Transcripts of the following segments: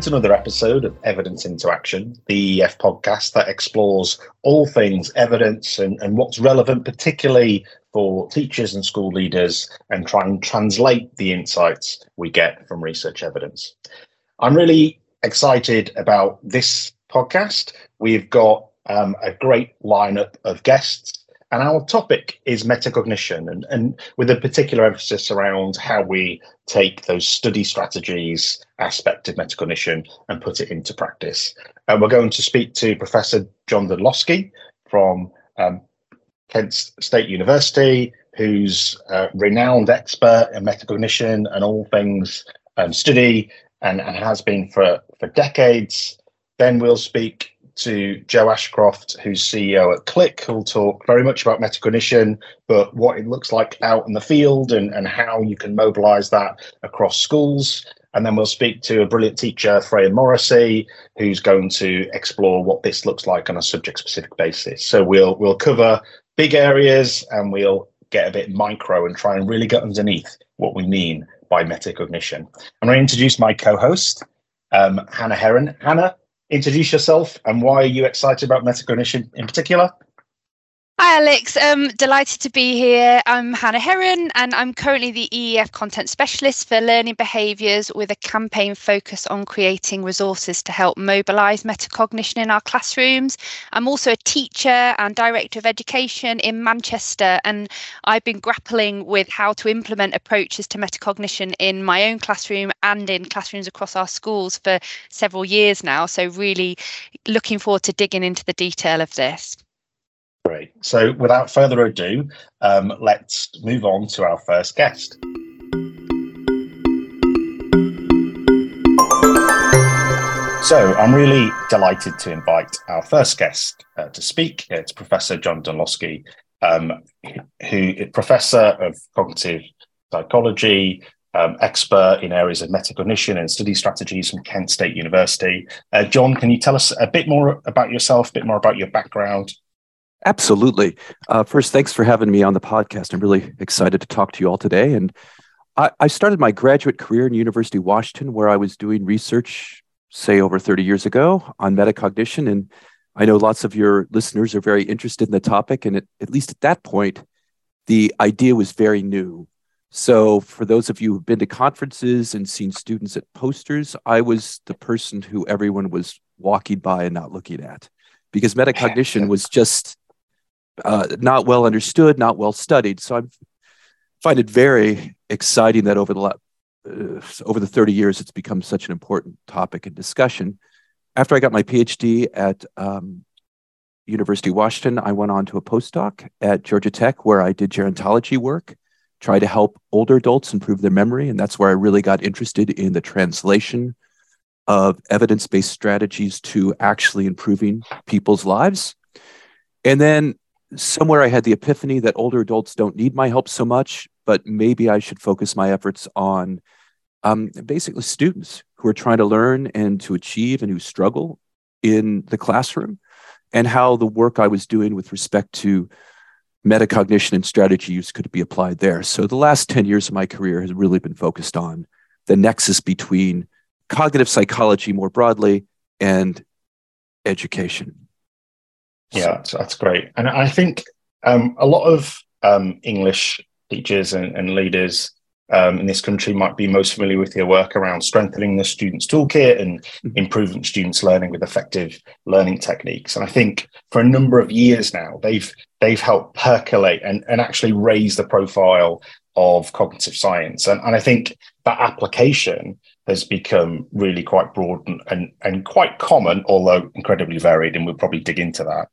To another episode of Evidence into Action, the EEF podcast that explores all things evidence and, and what's relevant, particularly for teachers and school leaders, and try and translate the insights we get from research evidence. I'm really excited about this podcast. We've got um, a great lineup of guests and our topic is metacognition, and, and with a particular emphasis around how we take those study strategies aspect of metacognition and put it into practice. And we're going to speak to Professor John Dunlosky from um, Kent State University, who's a renowned expert in metacognition and all things um, study and, and has been for, for decades. Then we'll speak to Jo Ashcroft, who's CEO at CLIC, who'll talk very much about metacognition, but what it looks like out in the field and, and how you can mobilize that across schools. And then we'll speak to a brilliant teacher, Freya Morrissey, who's going to explore what this looks like on a subject specific basis. So we'll we'll cover big areas and we'll get a bit micro and try and really get underneath what we mean by metacognition. I'm going to introduce my co-host, um, Hannah Heron. Hannah, introduce yourself and why are you excited about metacognition in particular? Hi, Alex. Um, delighted to be here. I'm Hannah Heron, and I'm currently the EEF content specialist for learning behaviours with a campaign focus on creating resources to help mobilise metacognition in our classrooms. I'm also a teacher and director of education in Manchester, and I've been grappling with how to implement approaches to metacognition in my own classroom and in classrooms across our schools for several years now. So, really looking forward to digging into the detail of this. Great. So, without further ado, um, let's move on to our first guest. So, I'm really delighted to invite our first guest uh, to speak. It's Professor John Dunlosky, um, who is Professor of Cognitive Psychology, um, expert in areas of metacognition and study strategies from Kent State University. Uh, John, can you tell us a bit more about yourself, a bit more about your background, Absolutely. Uh, first, thanks for having me on the podcast. I'm really excited to talk to you all today. And I, I started my graduate career in University of Washington, where I was doing research, say, over 30 years ago on metacognition. And I know lots of your listeners are very interested in the topic. And at, at least at that point, the idea was very new. So, for those of you who've been to conferences and seen students at posters, I was the person who everyone was walking by and not looking at because metacognition was just uh, not well understood, not well studied. So I find it very exciting that over the uh, over the 30 years, it's become such an important topic and discussion. After I got my PhD at um, University of Washington, I went on to a postdoc at Georgia Tech where I did gerontology work, try to help older adults improve their memory. And that's where I really got interested in the translation of evidence based strategies to actually improving people's lives. And then somewhere I had the epiphany that older adults don't need my help so much, but maybe I should focus my efforts on um, basically students who are trying to learn and to achieve and who struggle in the classroom, and how the work I was doing with respect to metacognition and strategy use could be applied there. So the last 10 years of my career has really been focused on the nexus between cognitive psychology more broadly and education. Yeah, that's, that's great. And I think um, a lot of um, English teachers and, and leaders um, in this country might be most familiar with your work around strengthening the students' toolkit and mm-hmm. improving students' learning with effective learning techniques. And I think for a number of years now, they've they've helped percolate and, and actually raise the profile of cognitive science. And, and I think that application has become really quite broad and, and, and quite common, although incredibly varied, and we'll probably dig into that.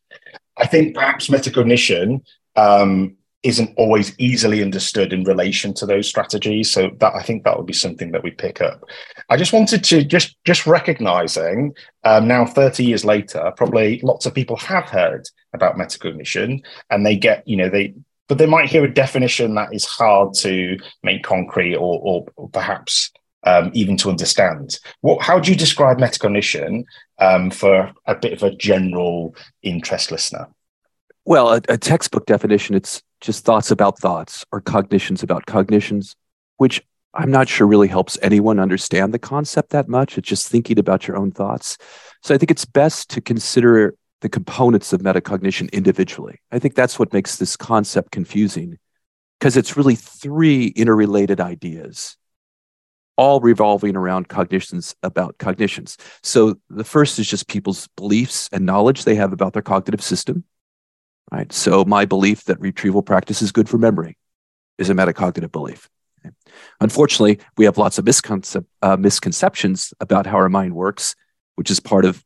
I think perhaps metacognition um, isn't always easily understood in relation to those strategies. So that I think that would be something that we pick up. I just wanted to just just recognizing um, now 30 years later, probably lots of people have heard about metacognition and they get, you know, they but they might hear a definition that is hard to make concrete or, or, perhaps um, even to understand. What, how do you describe metacognition um, for a bit of a general interest listener? Well, a, a, textbook definition, it's just thoughts about thoughts or cognitions about cognitions, which I'm not sure really helps anyone understand the concept that much. It's just thinking about your own thoughts. So I think it's best to consider the components of metacognition individually. I think that's what makes this concept confusing because it's really three interrelated ideas, all revolving around cognitions about cognitions. So the first is just people's beliefs and knowledge they have about their cognitive system. Right. So my belief that retrieval practice is good for memory is a metacognitive belief. Unfortunately, we have lots of misconce- uh, misconceptions about how our mind works, which is part of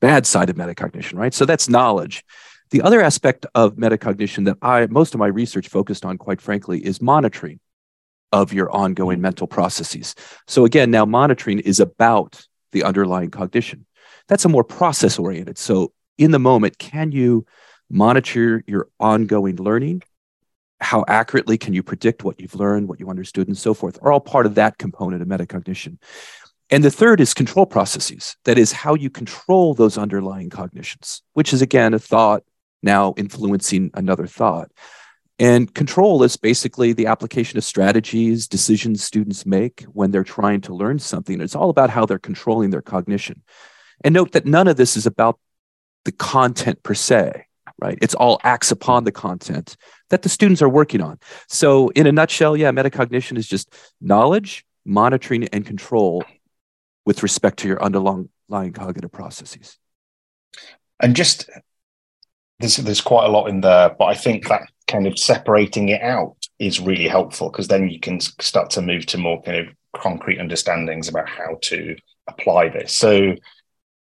bad side of metacognition, right? So that's knowledge. The other aspect of metacognition that I most of my research focused on, quite frankly, is monitoring of your ongoing mental processes. So again, now monitoring is about the underlying cognition. That's a more process oriented. So in the moment, can you monitor your ongoing learning how accurately can you predict what you've learned, what you understood, and so forth, are all part of that component of metacognition. And the third is control processes. That is how you control those underlying cognitions, which is again a thought now influencing another thought. And control is basically the application of strategies, decisions students make when they're trying to learn something. It's all about how they're controlling their cognition. And note that none of this is about the content per se right? It's all acts upon the content that the students are working on. So, in a nutshell, yeah, metacognition is just knowledge, monitoring, and control with respect to your underlying cognitive processes. And just there's there's quite a lot in there, but I think that kind of separating it out is really helpful because then you can start to move to more kind of concrete understandings about how to apply this. So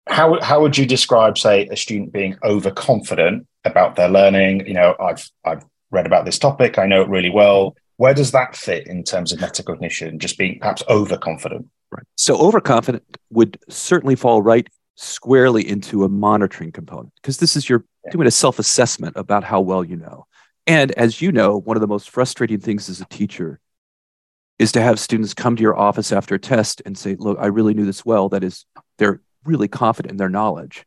how how would you describe, say, a student being overconfident about their learning? You know, I've I've read about this topic, I know it really well. Where does that fit in terms of metacognition? Just being perhaps overconfident. Right. So overconfident would certainly fall right squarely into a monitoring component because this is your yeah. doing a self-assessment about how well you know. And as you know, one of the most frustrating things as a teacher is to have students come to your office after a test and say, "Look, I really knew this well." That is, they're really confident in their knowledge,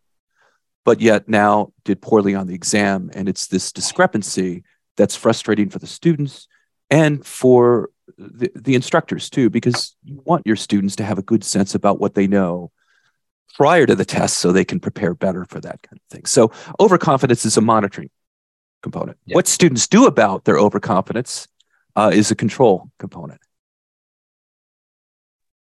but yet now did poorly on the exam. And it's this discrepancy that's frustrating for the students and for the, the instructors too, because you want your students to have a good sense about what they know prior to the test so they can prepare better for that kind of thing. So overconfidence is a monitoring component. Yeah. What students do about their overconfidence uh, is a control component.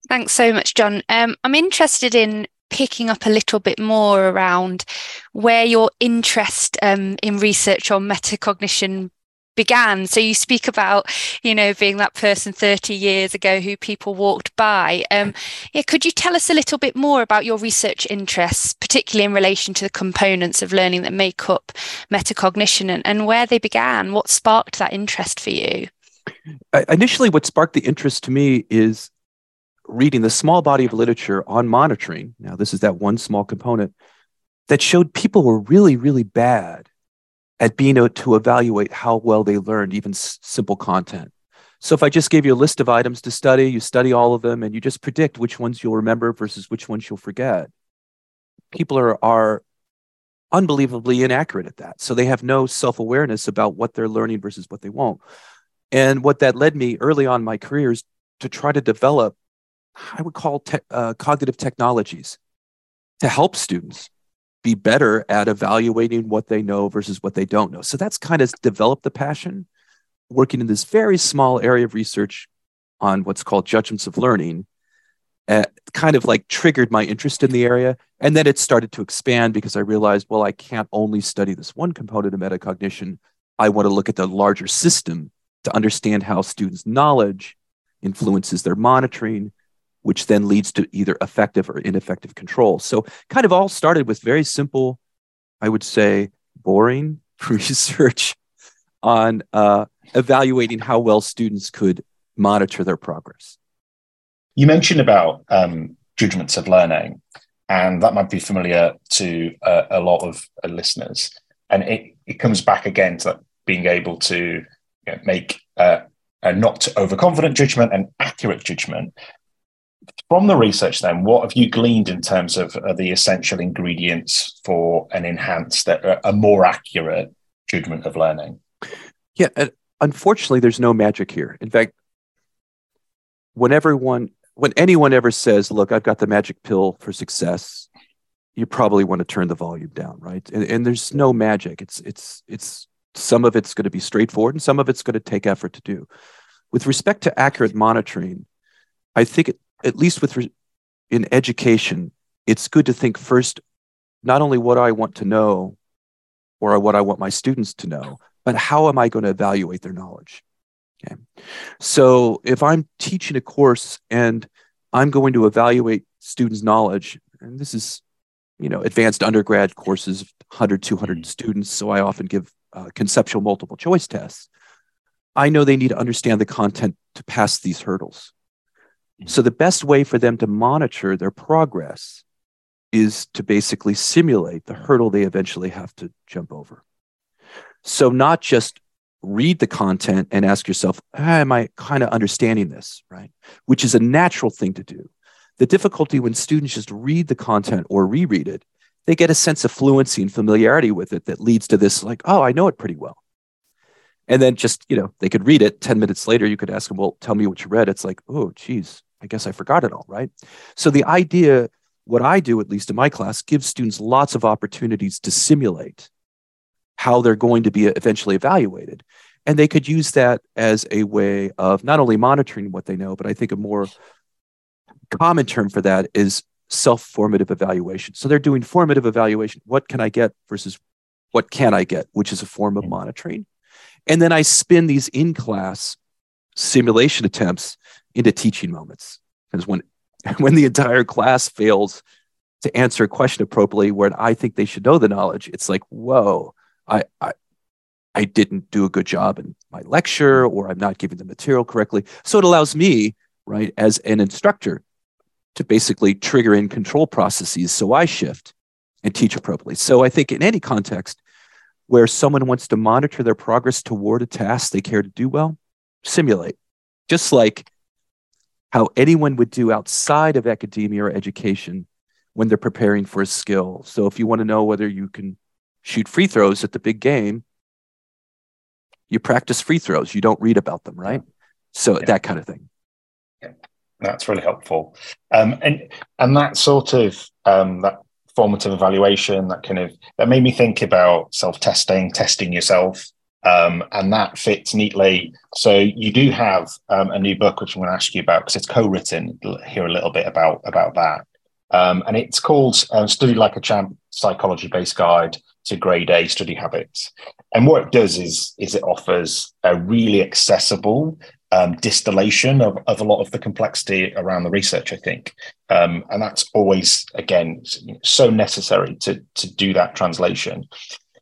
Thanks so much, John. Um, I'm interested in picking up a little bit more around where your interest um, in research on metacognition began. So you speak about, you know, being that person 30 years ago who people walked by. Um, yeah, could you tell us a little bit more about your research interests, particularly in relation to the components of learning that make up metacognition and, and where they began? What sparked that interest for you? Initially, what sparked the interest to me is reading the small body of literature on monitoring. Now, this is that one small component that showed people were really, really bad at being able to evaluate how well they learned even s- simple content. So, if I just gave you a list of items to study, you study all of them and you just predict which ones you'll remember versus which ones you'll forget. People are, are unbelievably inaccurate at that. So, they have no self awareness about what they're learning versus what they won't. And what that led me early on my career is to try to develop I would call te- uh, cognitive technologies to help students be better at evaluating what they know versus what they don't know. So that's kind of developed the passion working in this very small area of research on what's called judgments of learning. Uh, kind of like triggered my interest in the area. And then it started to expand because I realized, well, I can't only study this one component of metacognition. I want to look at the larger system to understand how students' knowledge influences their monitoring, which then leads to either effective or ineffective control. So, kind of all started with very simple, I would say, boring research on uh, evaluating how well students could monitor their progress. You mentioned about um, judgments of learning, and that might be familiar to uh, a lot of uh, listeners. And it, it comes back again to being able to you know, make uh, a not overconfident judgment and accurate judgment from the research, then, what have you gleaned in terms of uh, the essential ingredients for an enhanced, uh, a more accurate judgment of learning? Yeah, unfortunately, there's no magic here. In fact, when everyone, when anyone ever says, look, I've got the magic pill for success, you probably want to turn the volume down, right? And, and there's no magic. It's, it's, it's, some of it's going to be straightforward and some of it's going to take effort to do. With respect to accurate monitoring, I think, it, at least with re- in education, it's good to think first, not only what I want to know or what I want my students to know, but how am I going to evaluate their knowledge? Okay. So if I'm teaching a course and I'm going to evaluate students' knowledge, and this is, you know, advanced undergrad courses, 100, 200 mm-hmm. students. So I often give uh, conceptual multiple choice tests. I know they need to understand the content to pass these hurdles. So the best way for them to monitor their progress is to basically simulate the hurdle they eventually have to jump over. So not just read the content and ask yourself, ah, am I kind of understanding this, right? Which is a natural thing to do. The difficulty when students just read the content or reread it, they get a sense of fluency and familiarity with it that leads to this, like, oh, I know it pretty well. And then just, you know, they could read it 10 minutes later, you could ask them, well, tell me what you read. It's like, oh, geez, I guess I forgot it all, right? So the idea, what I do, at least in my class, gives students lots of opportunities to simulate how they're going to be eventually evaluated. And they could use that as a way of not only monitoring what they know, but I think a more common term for that is self formative evaluation. So they're doing formative evaluation. What can I get versus what can I get, which is a form of mm. monitoring. And then I spin these in class simulation attempts into teaching moments. Because when, when the entire class fails to answer a question appropriately where I think they should know the knowledge, it's like, whoa, I, I I didn't do a good job in my lecture or I'm not giving the material correctly. So it allows me, right, as an instructor to basically trigger in control processes so I shift and teach appropriately. So I think in any context where someone wants to monitor their progress toward a task they care to do well, simulate. Just like how anyone would do outside of academia or education when they're preparing for a skill. So if you want to know whether you can shoot free throws at the big game, you practice free throws. You don't read about them, right? So yeah. that kind of thing. Yeah. That's really helpful. Um, and and that sort of um, that formative evaluation, that kind of that made me think about self-testing, testing yourself. Um, and that fits neatly. So you do have um, a new book which I'm going to ask you about because it's co-written. Hear a little bit about about that, um, and it's called uh, "Study Like a Champ: Psychology-Based Guide to grade A study habits. And what it does is, is it offers a really accessible um, distillation of, of a lot of the complexity around the research, I think. Um, and that's always, again, so necessary to, to do that translation.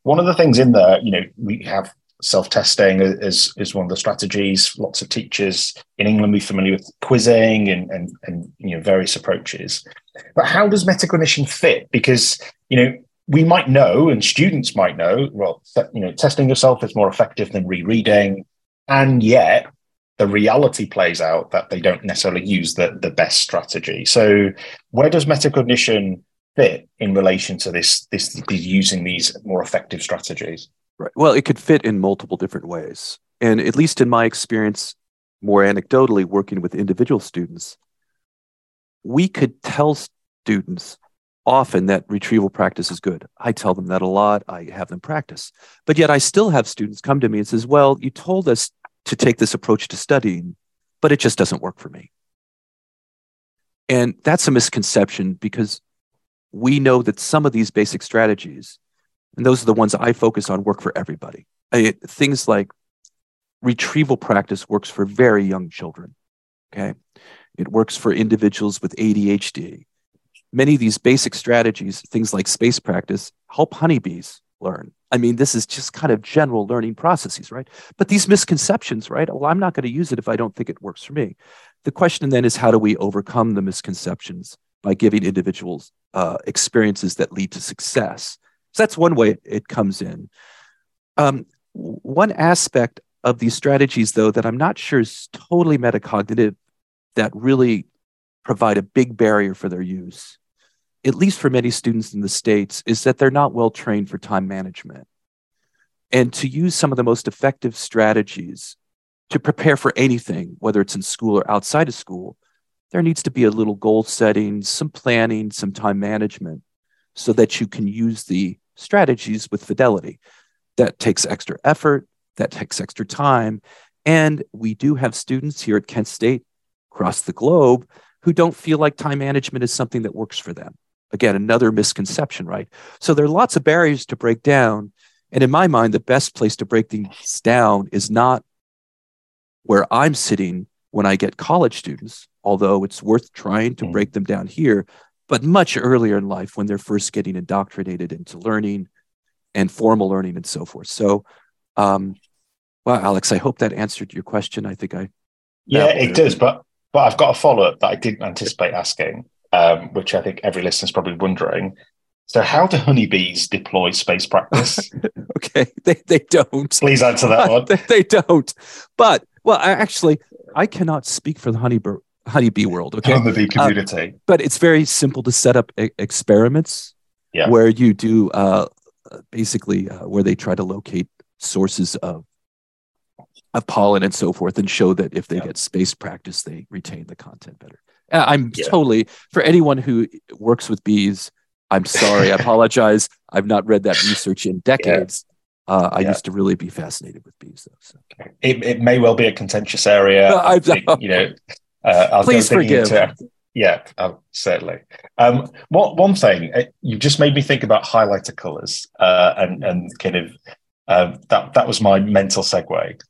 One of the things in there, you know, we have self-testing is, is one of the strategies. Lots of teachers in England be familiar with quizzing and, and, and you know, various approaches. But how does metacognition fit? Because, you know, we might know, and students might know, well, you know, testing yourself is more effective than rereading, and yet the reality plays out that they don't necessarily use the the best strategy. So, where does metacognition fit in relation to this this, this using these more effective strategies? Right. Well, it could fit in multiple different ways, and at least in my experience, more anecdotally, working with individual students, we could tell students often that retrieval practice is good. I tell them that a lot. I have them practice. But yet I still have students come to me and says, "Well, you told us to take this approach to studying, but it just doesn't work for me." And that's a misconception because we know that some of these basic strategies, and those are the ones I focus on, work for everybody. I, things like retrieval practice works for very young children. Okay. It works for individuals with ADHD many of these basic strategies, things like space practice, help honeybees learn. I mean, this is just kind of general learning processes, right? But these misconceptions, right? Well, I'm not going to use it if I don't think it works for me. The question then is how do we overcome the misconceptions by giving individuals uh, experiences that lead to success? So that's one way it comes in. Um, one aspect of these strategies, though, that I'm not sure is totally metacognitive that really provide a big barrier for their use at least for many students in the States, is that they're not well trained for time management. And to use some of the most effective strategies to prepare for anything, whether it's in school or outside of school, there needs to be a little goal setting, some planning, some time management so that you can use the strategies with fidelity. That takes extra effort, that takes extra time. And we do have students here at Kent State across the globe who don't feel like time management is something that works for them. Again, another misconception, right? So there are lots of barriers to break down. And in my mind, the best place to break things down is not where I'm sitting when I get college students, although it's worth trying to mm. break them down here, but much earlier in life when they're first getting indoctrinated into learning and formal learning and so forth. So, um, well, Alex, I hope that answered your question. I think I. Yeah, it does. But but I've got a follow up that I didn't anticipate asking, um, which I think every listener's probably wondering. So, how do honeybees deploy space practice? okay, they, they don't. Please answer that one. they, they don't. But well, I actually I cannot speak for the honeybee honeybee world. Okay, honeybee uh, community. Uh, but it's very simple to set up a- experiments yeah. where you do uh, basically uh, where they try to locate sources of of pollen and so forth, and show that if they yeah. get space practice, they retain the content better. Uh, I'm yeah. totally for anyone who works with bees. I'm sorry. I apologize. I've not read that research in decades. Uh, I yeah. used to really be fascinated with bees, though. So. It, it may well be a contentious area. I think, you know, uh, Please forgive. Yeah, uh, certainly. Um, one one thing uh, you just made me think about highlighter colors, uh, and and kind of uh, that that was my mental segue.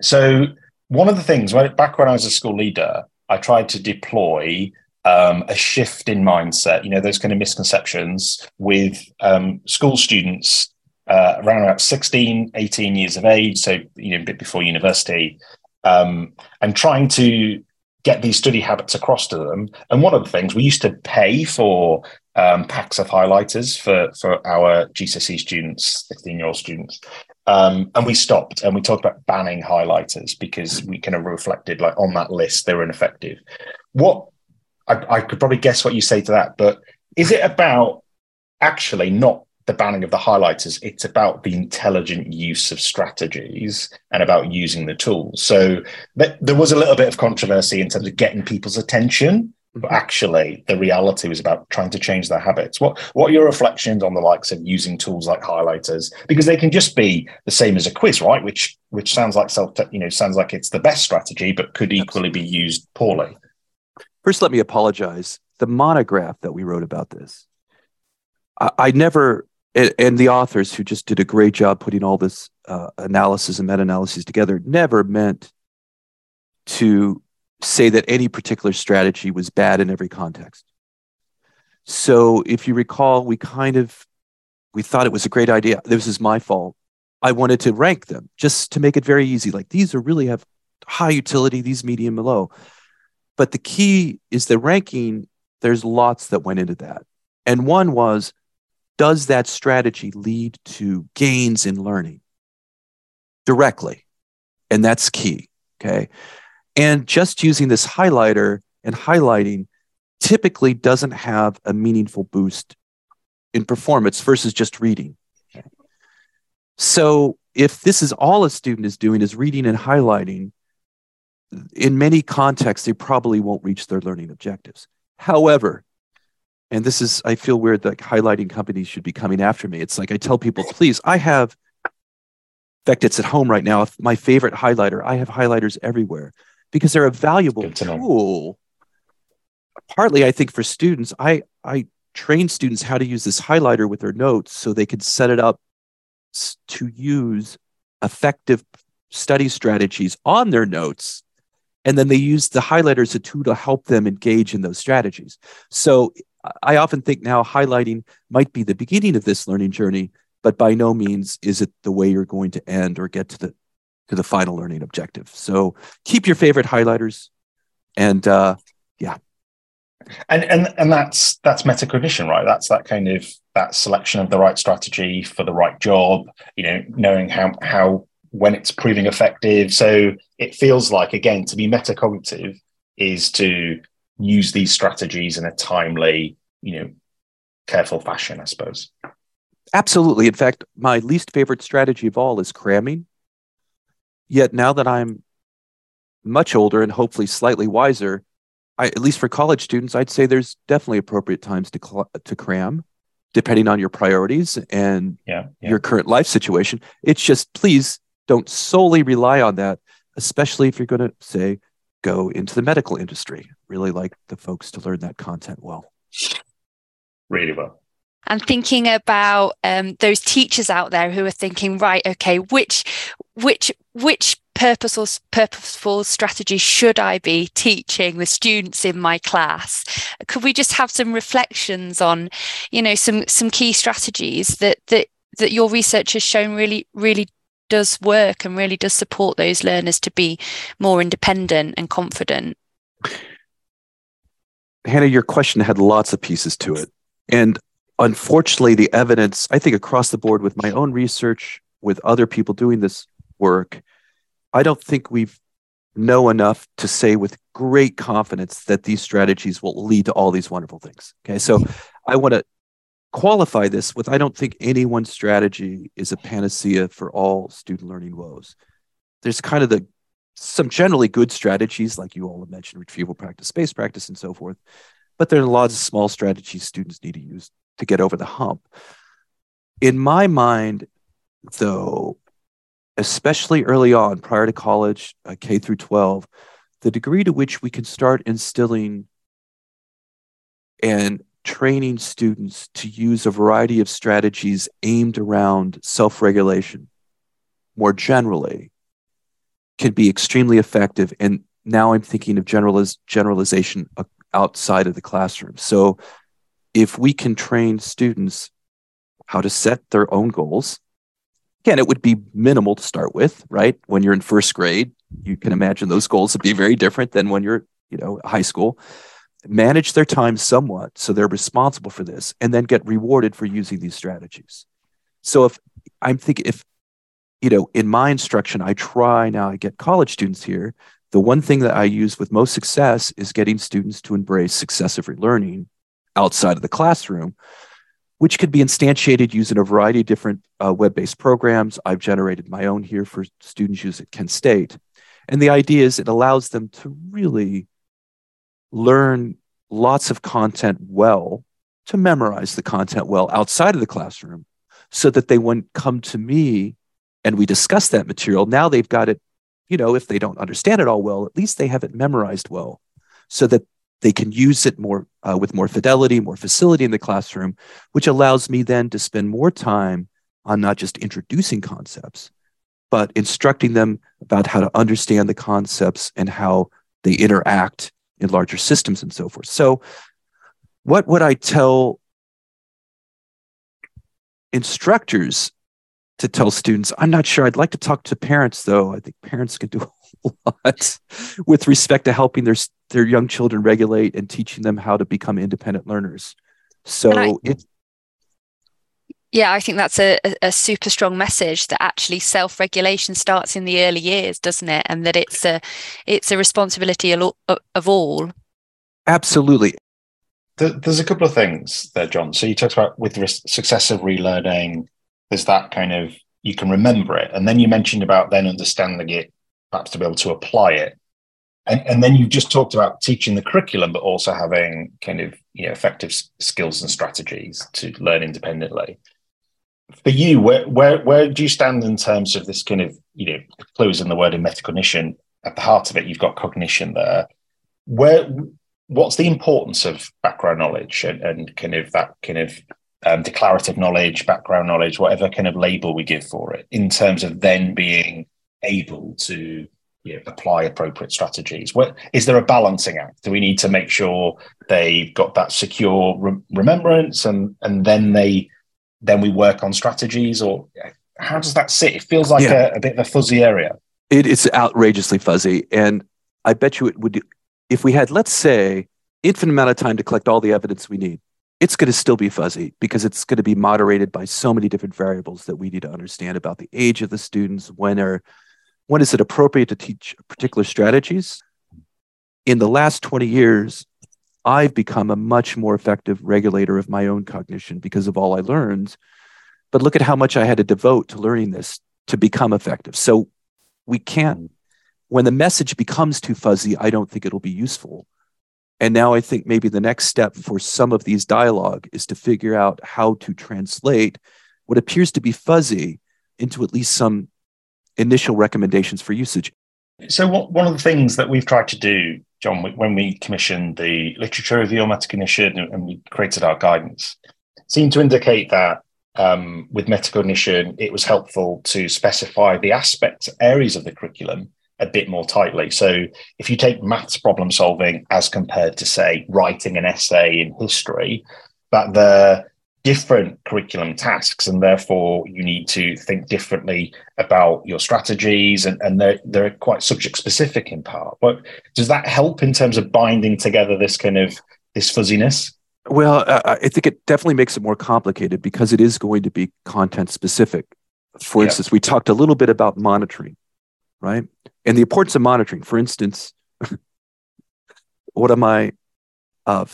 So one of the things, right, back when I was a school leader, I tried to deploy um, a shift in mindset. You know, those kind of misconceptions with um, school students uh, around about 16, 18 years of age, so you know, a bit before university, um, and trying to get these study habits across to them. And one of the things we used to pay for um, packs of highlighters for for our GCSE students, sixteen year old students. Um, and we stopped and we talked about banning highlighters because we kind of reflected like on that list they're ineffective. What I, I could probably guess what you say to that, but is it about actually not the banning of the highlighters, it's about the intelligent use of strategies and about using the tools. So th- there was a little bit of controversy in terms of getting people's attention, but mm-hmm. actually the reality was about trying to change their habits. What what are your reflections on the likes of using tools like highlighters? Because they can just be the same as a quiz, right? Which which sounds like self, you know, sounds like it's the best strategy, but could equally be used poorly. First, let me apologize. The monograph that we wrote about this, I never and, and, the authors who just did a great job putting all this uh, analysis and meta-analyses together never meant to say that any particular strategy was bad in every context. So if you recall we kind of we thought it was a great idea. This is my fault. I wanted to rank them just to make it very easy. Like these are really have high utility these medium and low. But the key is the ranking. There's lots that went into that. And one was does that strategy lead to gains in learning directly? And that's key. Okay. And just using this highlighter and highlighting typically doesn't have a meaningful boost in performance versus just reading. So if this is all a student is doing is reading and highlighting, in many contexts, they probably won't reach their learning objectives. However, and this is i feel weird that highlighting companies should be coming after me. It's like i tell people please i have in fact it's at home right now. My favorite highlighter i have highlighters everywhere because they're a valuable to tool. Partly i think for students. I i train students how to use this highlighter with their notes so they can set it up to use effective study strategies on their notes. And then they use the highlighter as a tool to help them engage in those strategies. So I often think now highlighting might be the beginning of this learning journey, but by no means is it the way you're going to end or get to the to the final learning objective. So keep your favorite highlighters, and uh, yeah, and and and that's that's metacognition, right? That's that kind of that selection of the right strategy for the right job. You know, knowing how how when it's proving effective. So it feels like again to be metacognitive is to use these strategies in a timely, you know, careful fashion, I suppose. Absolutely. In fact, my least favorite strategy of all is cramming. Yet now that I'm much older and hopefully slightly wiser, I, at least for college students, I'd say there's definitely appropriate times to cl- to cram, depending on your priorities and yeah, yeah. your current life situation. It's just please don't solely rely on that, especially if you're going to say go into the medical industry. Really like the folks to learn that content well. Really well. And thinking about um, those teachers out there who are thinking right okay which which which purposeful purposeful strategy should i be teaching the students in my class? Could we just have some reflections on you know some some key strategies that that that your research has shown really really does work and really does support those learners to be more independent and confident hannah your question had lots of pieces to it and unfortunately, the evidence, I think across the board with my own research, with other people doing this work, I don't think we know enough to say with great confidence that these strategies will lead to all these wonderful things. Okay. So I want to qualify this with I don't think any one strategy is a panacea for all student learning woes. There's kind of the some generally good strategies, like you all have mentioned, retrieval practice, space practice, and so forth. But there are lots of small strategies students need to use to get over the hump. In my mind, though, especially early on, prior to college, uh, K through 12, the degree to which we can start instilling and training students to use a variety of strategies aimed around self regulation more generally can be extremely effective. And now I'm thinking of generaliz- generalization uh, outside of the classroom. So if we can train students how to set their own goals, again, it would be minimal to start with, right? When you're in first grade, you can imagine those goals would be very different than when you're, you know, high school. Manage their time somewhat so they're responsible for this and then get rewarded for using these strategies. So if I'm thinking, if, you know, in my instruction, I try now, I get college students here. The one thing that I use with most success is getting students to embrace successive relearning outside of the classroom, which could be instantiated using a variety of different uh, web based programs. I've generated my own here for students use at Kent State. And the idea is it allows them to really learn lots of content well, to memorize the content well outside of the classroom, so that they when come to me and we discuss that material, now they've got it, you know, if they don't understand it all well, at least they have it memorized well, so that they can use it more uh, with more fidelity, more facility in the classroom, which allows me then to spend more time on not just introducing concepts, but instructing them about how to understand the concepts and how they interact in larger systems and so forth. So, what would I tell instructors to tell students? I'm not sure. I'd like to talk to parents, though. I think parents can do a lot with respect to helping their their young children regulate and teaching them how to become independent learners. So I, it. Yeah, I think that's a, a super strong message that actually self-regulation starts in the early years, doesn't it? And that it's a it's a responsibility of all. Absolutely. There's a couple of things there, John. So you talked about with successive relearning. There's that kind of you can remember it, and then you mentioned about then understanding it, perhaps to be able to apply it. And, and then you've just talked about teaching the curriculum, but also having kind of you know effective skills and strategies to learn independently. For you, where where where do you stand in terms of this kind of you know closing the word in metacognition? At the heart of it, you've got cognition there. Where what's the importance of background knowledge and, and kind of that kind of um, declarative knowledge, background knowledge, whatever kind of label we give for it, in terms of then being able to you know, apply appropriate strategies? What, is there a balancing act? Do we need to make sure they've got that secure re- remembrance, and and then they then we work on strategies, or how does that sit? It feels like yeah. a, a, bit of a fuzzy area. It is outrageously fuzzy, and I bet you it would. If we had, let's say, infinite amount of time to collect all the evidence we need, it's going to still be fuzzy because it's going to be moderated by so many different variables that we need to understand about the age of the students, when are when is it appropriate to teach particular strategies? In the last 20 years, I've become a much more effective regulator of my own cognition because of all I learned. But look at how much I had to devote to learning this to become effective. So we can't when the message becomes too fuzzy, I don't think it'll be useful. And now I think maybe the next step for some of these dialogue is to figure out how to translate what appears to be fuzzy into at least some initial recommendations for usage. So, what, one of the things that we've tried to do, John, when we commissioned the literature review on metacognition and we created our guidance, seemed to indicate that um, with metacognition, it was helpful to specify the aspects, areas of the curriculum a bit more tightly. So if you take maths problem solving as compared to, say, writing an essay in history, that the different curriculum tasks and therefore you need to think differently about your strategies and, and they're, they're quite subject specific in part but does that help in terms of binding together this kind of this fuzziness well i think it definitely makes it more complicated because it is going to be content specific for instance we talked a little bit about monitoring right? And the importance of monitoring. For instance, one of my uh,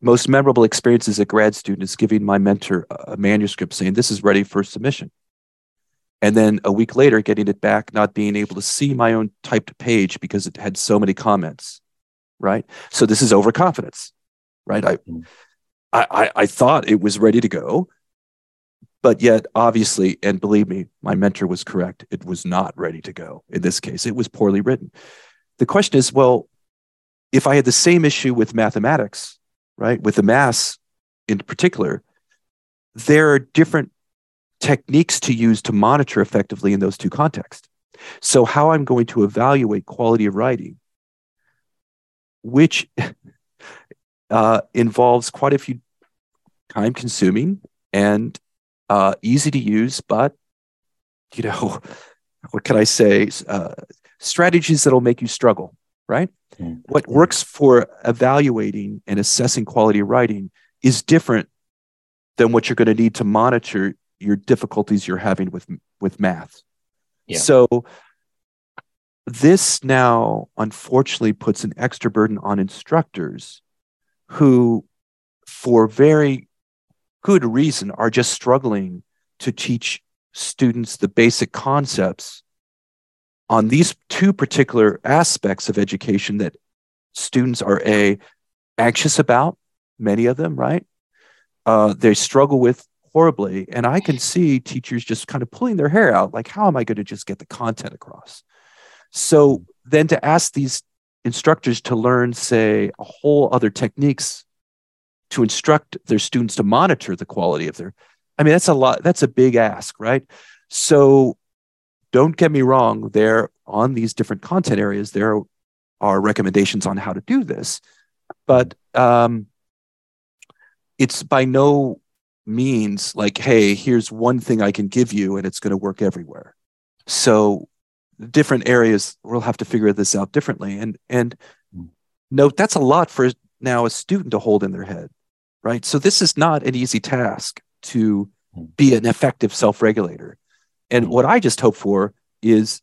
most memorable experiences as a grad student is giving my mentor a manuscript saying, This is ready for submission. And then a week later, getting it back, not being able to see my own typed page because it had so many comments, right? So this is overconfidence, right? I, mm. I, I thought it was ready to go. But yet, obviously, and believe me, my mentor was correct. It was not ready to go in this case. It was poorly written. The question is well, if I had the same issue with mathematics, right, with the mass in particular, there are different techniques to use to monitor effectively in those two contexts. So, how I'm going to evaluate quality of writing, which uh, involves quite a few time consuming and uh, easy to use, but you know, what can I say? Uh, strategies that'll make you struggle, right? Mm-hmm. What works for evaluating and assessing quality writing is different than what you're going to need to monitor your difficulties you're having with with math. Yeah. So this now unfortunately puts an extra burden on instructors who for very good reason are just struggling to teach students the basic concepts on these two particular aspects of education that students are a anxious about many of them right? Uh, they struggle with horribly. And i can see teachers just kind of pulling their hair out like how am i going to just get the content across? So then to ask these instructors to learn say a whole other techniques to instruct their students to monitor the quality of their i mean that's a lot that's a big ask right? So don't get me wrong there on these different content areas there are recommendations on how to do this but um, it's by no means like hey here's one thing i can give you and it's going to work everywhere. So different areas we'll have to figure this out differently and and note that's a lot for now a student to hold in their head right? So this is not an easy task to hmm. be an effective self-regulator. And hmm. what I just hope for is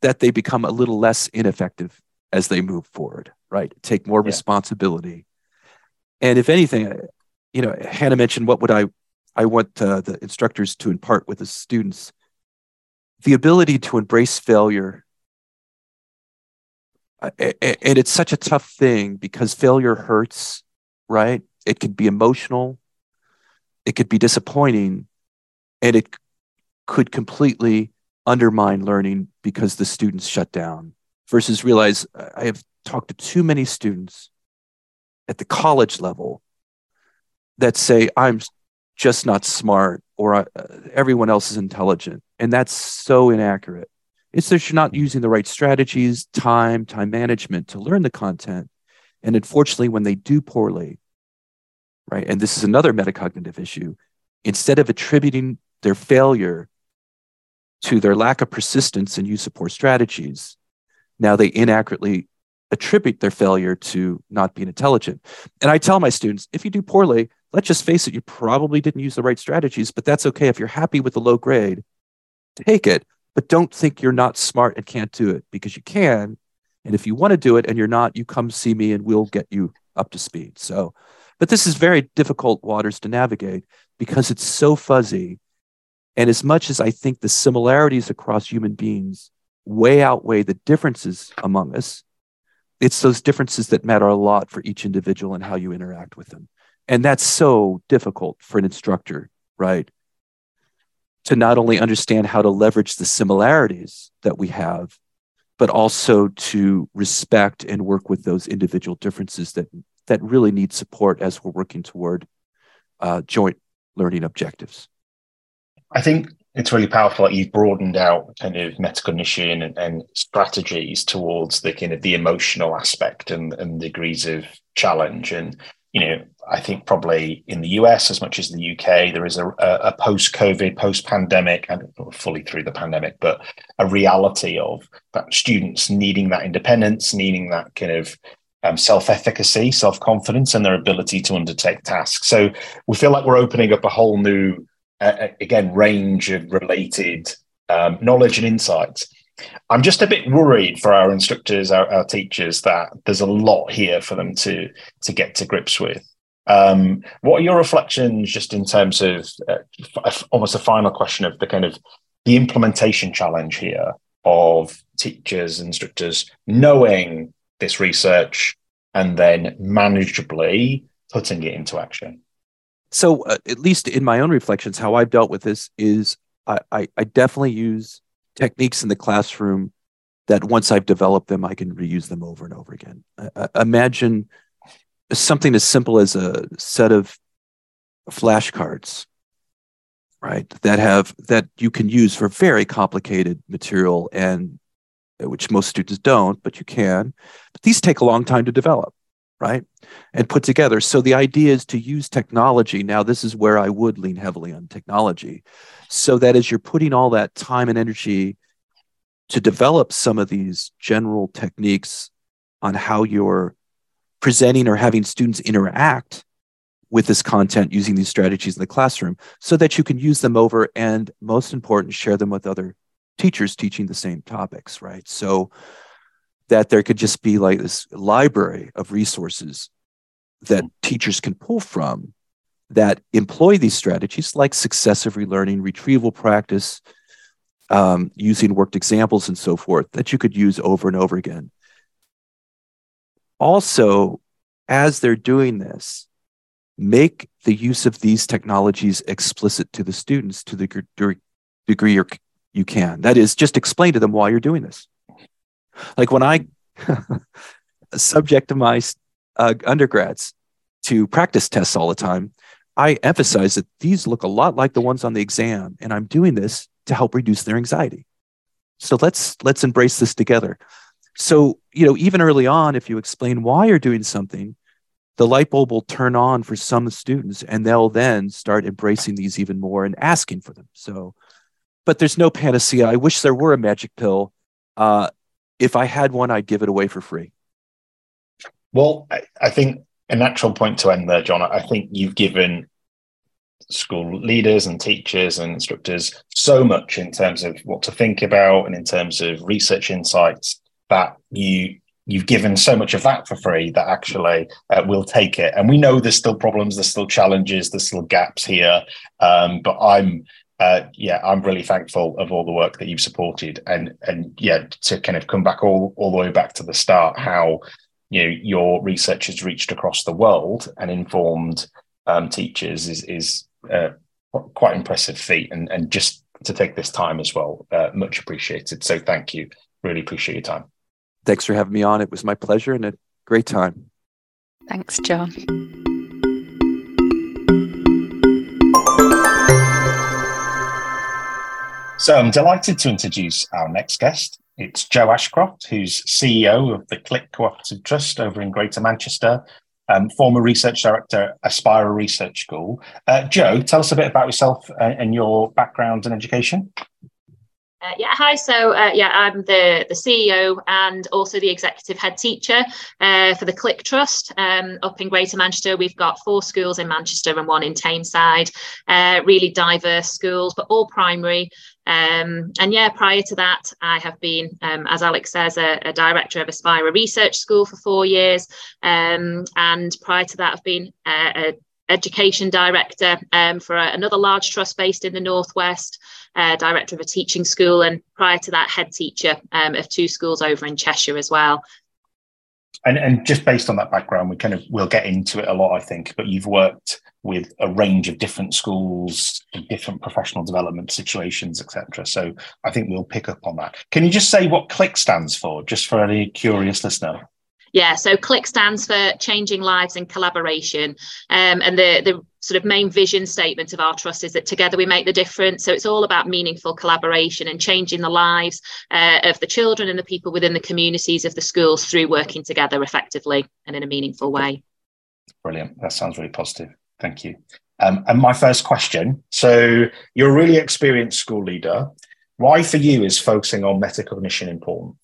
that they become a little less ineffective as they move forward, right? Take more yeah. responsibility. And if anything, you know, Hannah mentioned what would I I want uh, the instructors to impart with the students the ability to embrace failure. And it's such a tough thing because failure hurts, right? It could be emotional, it could be disappointing, and it could completely undermine learning because the students shut down. Versus realize I have talked to too many students at the college level that say, I'm just not smart or uh, everyone else is intelligent. And that's so inaccurate. It's that you're not using the right strategies, time, time management to learn the content. And unfortunately, when they do poorly, right? And this is another metacognitive issue. Instead of attributing their failure to their lack of persistence and use of poor strategies, now they inaccurately attribute their failure to not being intelligent. And I tell my students, if you do poorly, let's just face it, you probably didn't use the right strategies, but that's okay. If you're happy with the low grade, take it, but don't think you're not smart and can't do it because you can. And if you want to do it and you're not, you come see me and we'll get you up to speed. So but this is very difficult waters to navigate because it's so fuzzy. And as much as I think the similarities across human beings way outweigh the differences among us. It's those differences that matter a lot for each individual and how you interact with them. And that's so difficult for an instructor, right? To not only understand how to leverage the similarities that we have, but also to respect and work with those individual differences that that really need support as we're working toward uh, joint learning objectives. I think it's really powerful that you've broadened out kind of metacognition and, and, strategies towards the kind of the emotional aspect and, and degrees of challenge. And you know, I think probably in the US as much as the UK, there is a, a post-COVID, post-pandemic, and fully through the pandemic, but a reality of that students needing that independence, needing that kind of um, self-efficacy, self-confidence, and their ability to undertake tasks. So we feel like we're opening up a whole new uh, again range of related um, knowledge and insights. I'm just a bit worried for our instructors, our, our, teachers, that there's a lot here for them to to get to grips with. Um, what are your reflections, just in terms of uh, f- almost a final question of the kind of the implementation challenge here of teachers, instructors knowing this research and then manageably putting it into action? so uh, at least in my own reflections how i've dealt with this is I, I, I definitely use techniques in the classroom that once i've developed them i can reuse them over and over again uh, imagine something as simple as a set of flashcards right that have that you can use for very complicated material and Uh, which most students don't but you can but these take a long time to develop right? And put together. So the idea is to use technology. Now, this is where I would lean heavily on technology. So that as you're putting all that time and energy to develop some of these general techniques on how you're presenting or having students interact with this content using these strategies in the classroom so that you can use them over and most important share them with other teachers teaching the same topics right so that there could just be like this library of resources that teachers can pull from that employ these strategies like successive relearning, retrieval practice, um, using worked examples, and so forth that you could use over and over again. Also, as they're doing this, make the use of these technologies explicit to the students to the degree you can. That is, just explain to them why you're doing this. Like when I subject my uh, undergrads to practice tests all the time, I emphasize that these look a lot like the ones on the exam, and I'm doing this to help reduce their anxiety. So let's let's embrace this together. So you know, even early on, if you explain why you're doing something, the light bulb will turn on for some students, and they'll then start embracing these even more and asking for them. So, but there's no panacea. I wish there were a magic pill. Uh, if I had one, I'd give it away for free. Well, I, I think a natural point to end there, John. I think you've given school leaders and teachers and instructors so much in terms of what to think about and in terms of research insights that you you've given so much of that for free that actually uh, we'll take it and we know there's still problems there's still challenges there's still gaps here um, but i'm uh, yeah, I'm really thankful of all the work that you've supported, and and yeah, to kind of come back all all the way back to the start, how you know your research has reached across the world and informed um, teachers is is uh, quite impressive feat, and and just to take this time as well, uh, much appreciated. So thank you, really appreciate your time. Thanks for having me on. It was my pleasure and a great time. Thanks, John. So I'm delighted to introduce our next guest. It's Jo Ashcroft, who's CEO of the CLIC Cooperative Trust over in Greater Manchester, um, former research director at Aspira Research School. Uh, Jo, tell us a bit about yourself and your background and education. Uh, yeah, hi. So, uh, yeah, I'm the, the CEO and also the executive head teacher uh, for the CLIC Trust um, up in Greater Manchester. We've got four schools in Manchester and one in Tameside, uh, really diverse schools, but all primary. Um, and yeah, prior to that, I have been, um, as Alex says, a, a, director of Aspira Research School for four years. Um, and prior to that, I've been uh, a education director um, for a, another large trust based in the northwest uh, director of a teaching school, and prior to that, head teacher um, of two schools over in Cheshire as well. And, and just based on that background, we kind of we'll get into it a lot, I think. But you've worked with a range of different schools, different professional development situations, etc. So I think we'll pick up on that. Can you just say what CLIC stands for, just for any curious listener? Yeah, so CLIC stands for Changing Lives in Collaboration. Um, and the, the sort of main vision statement of our trust is that together we make the difference. So it's all about meaningful collaboration and changing the lives uh, of the children and the people within the communities of the schools through working together effectively and in a meaningful way. Brilliant. That sounds really positive. Thank you. Um, and my first question so you're a really experienced school leader. Why for you is focusing on metacognition important?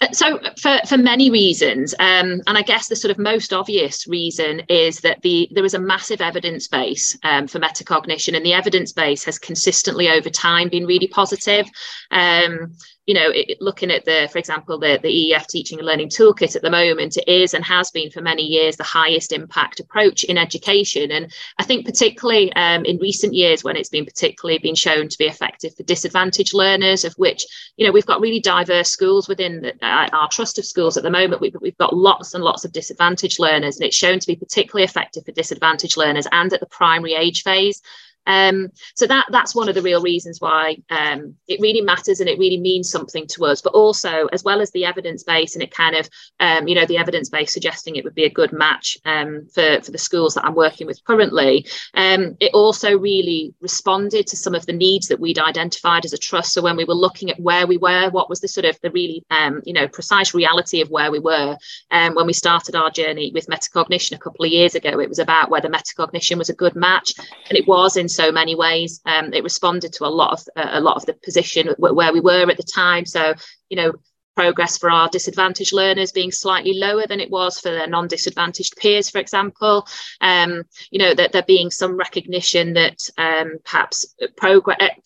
Uh, so for, for many reasons um, and i guess the sort of most obvious reason is that the there is a massive evidence base um, for metacognition and the evidence base has consistently over time been really positive. Um, you know, it, looking at the, for example, the, the EEF teaching and learning toolkit at the moment, it is and has been for many years the highest impact approach in education. And I think particularly um, in recent years when it's been particularly been shown to be effective for disadvantaged learners, of which, you know, we've got really diverse schools within the, uh, our trust of schools at the moment. We've, we've got lots and lots of disadvantaged learners, and it's shown to be particularly effective for disadvantaged learners and at the primary age phase. Um, so that that's one of the real reasons why um, it really matters and it really means something to us. But also, as well as the evidence base, and it kind of, um, you know, the evidence base suggesting it would be a good match um, for for the schools that I'm working with currently. Um, it also really responded to some of the needs that we'd identified as a trust. So when we were looking at where we were, what was the sort of the really, um, you know, precise reality of where we were, when we started our journey with metacognition a couple of years ago, it was about whether metacognition was a good match, and it was in so many ways. Um, it responded to a lot of uh, a lot of the position where we were at the time. So you know progress for our disadvantaged learners being slightly lower than it was for their non-disadvantaged peers, for example. Um, you know, that there being some recognition that um, perhaps progress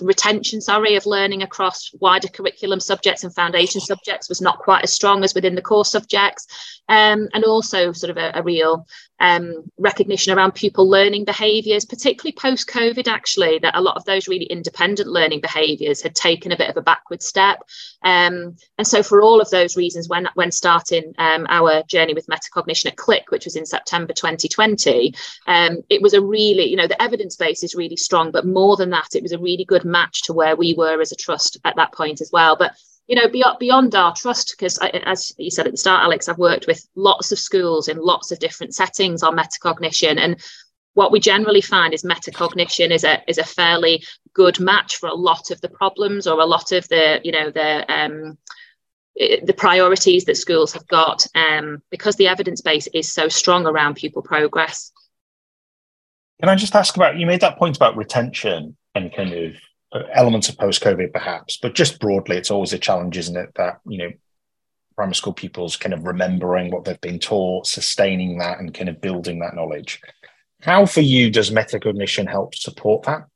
retention sorry of learning across wider curriculum subjects and foundation subjects was not quite as strong as within the core subjects um, and also sort of a, a real um, recognition around pupil learning behaviours, particularly post COVID, actually, that a lot of those really independent learning behaviours had taken a bit of a backward step. Um, and so, for all of those reasons, when, when starting um, our journey with metacognition at CLIC, which was in September 2020, um, it was a really, you know, the evidence base is really strong, but more than that, it was a really good match to where we were as a trust at that point as well. But you know, beyond, beyond our trust, because as you said at the start, Alex, I've worked with lots of schools in lots of different settings on metacognition. And what we generally find is metacognition is a is a fairly good match for a lot of the problems or a lot of the, you know, the um, the priorities that schools have got um, because the evidence base is so strong around pupil progress. Can I just ask about you made that point about retention and kind of elements of post-COVID, perhaps, but just broadly, it's always a challenge, isn't it? That you know, primary school pupils kind of remembering what they've been taught, sustaining that, and kind of building that knowledge. How for you does metacognition help support that?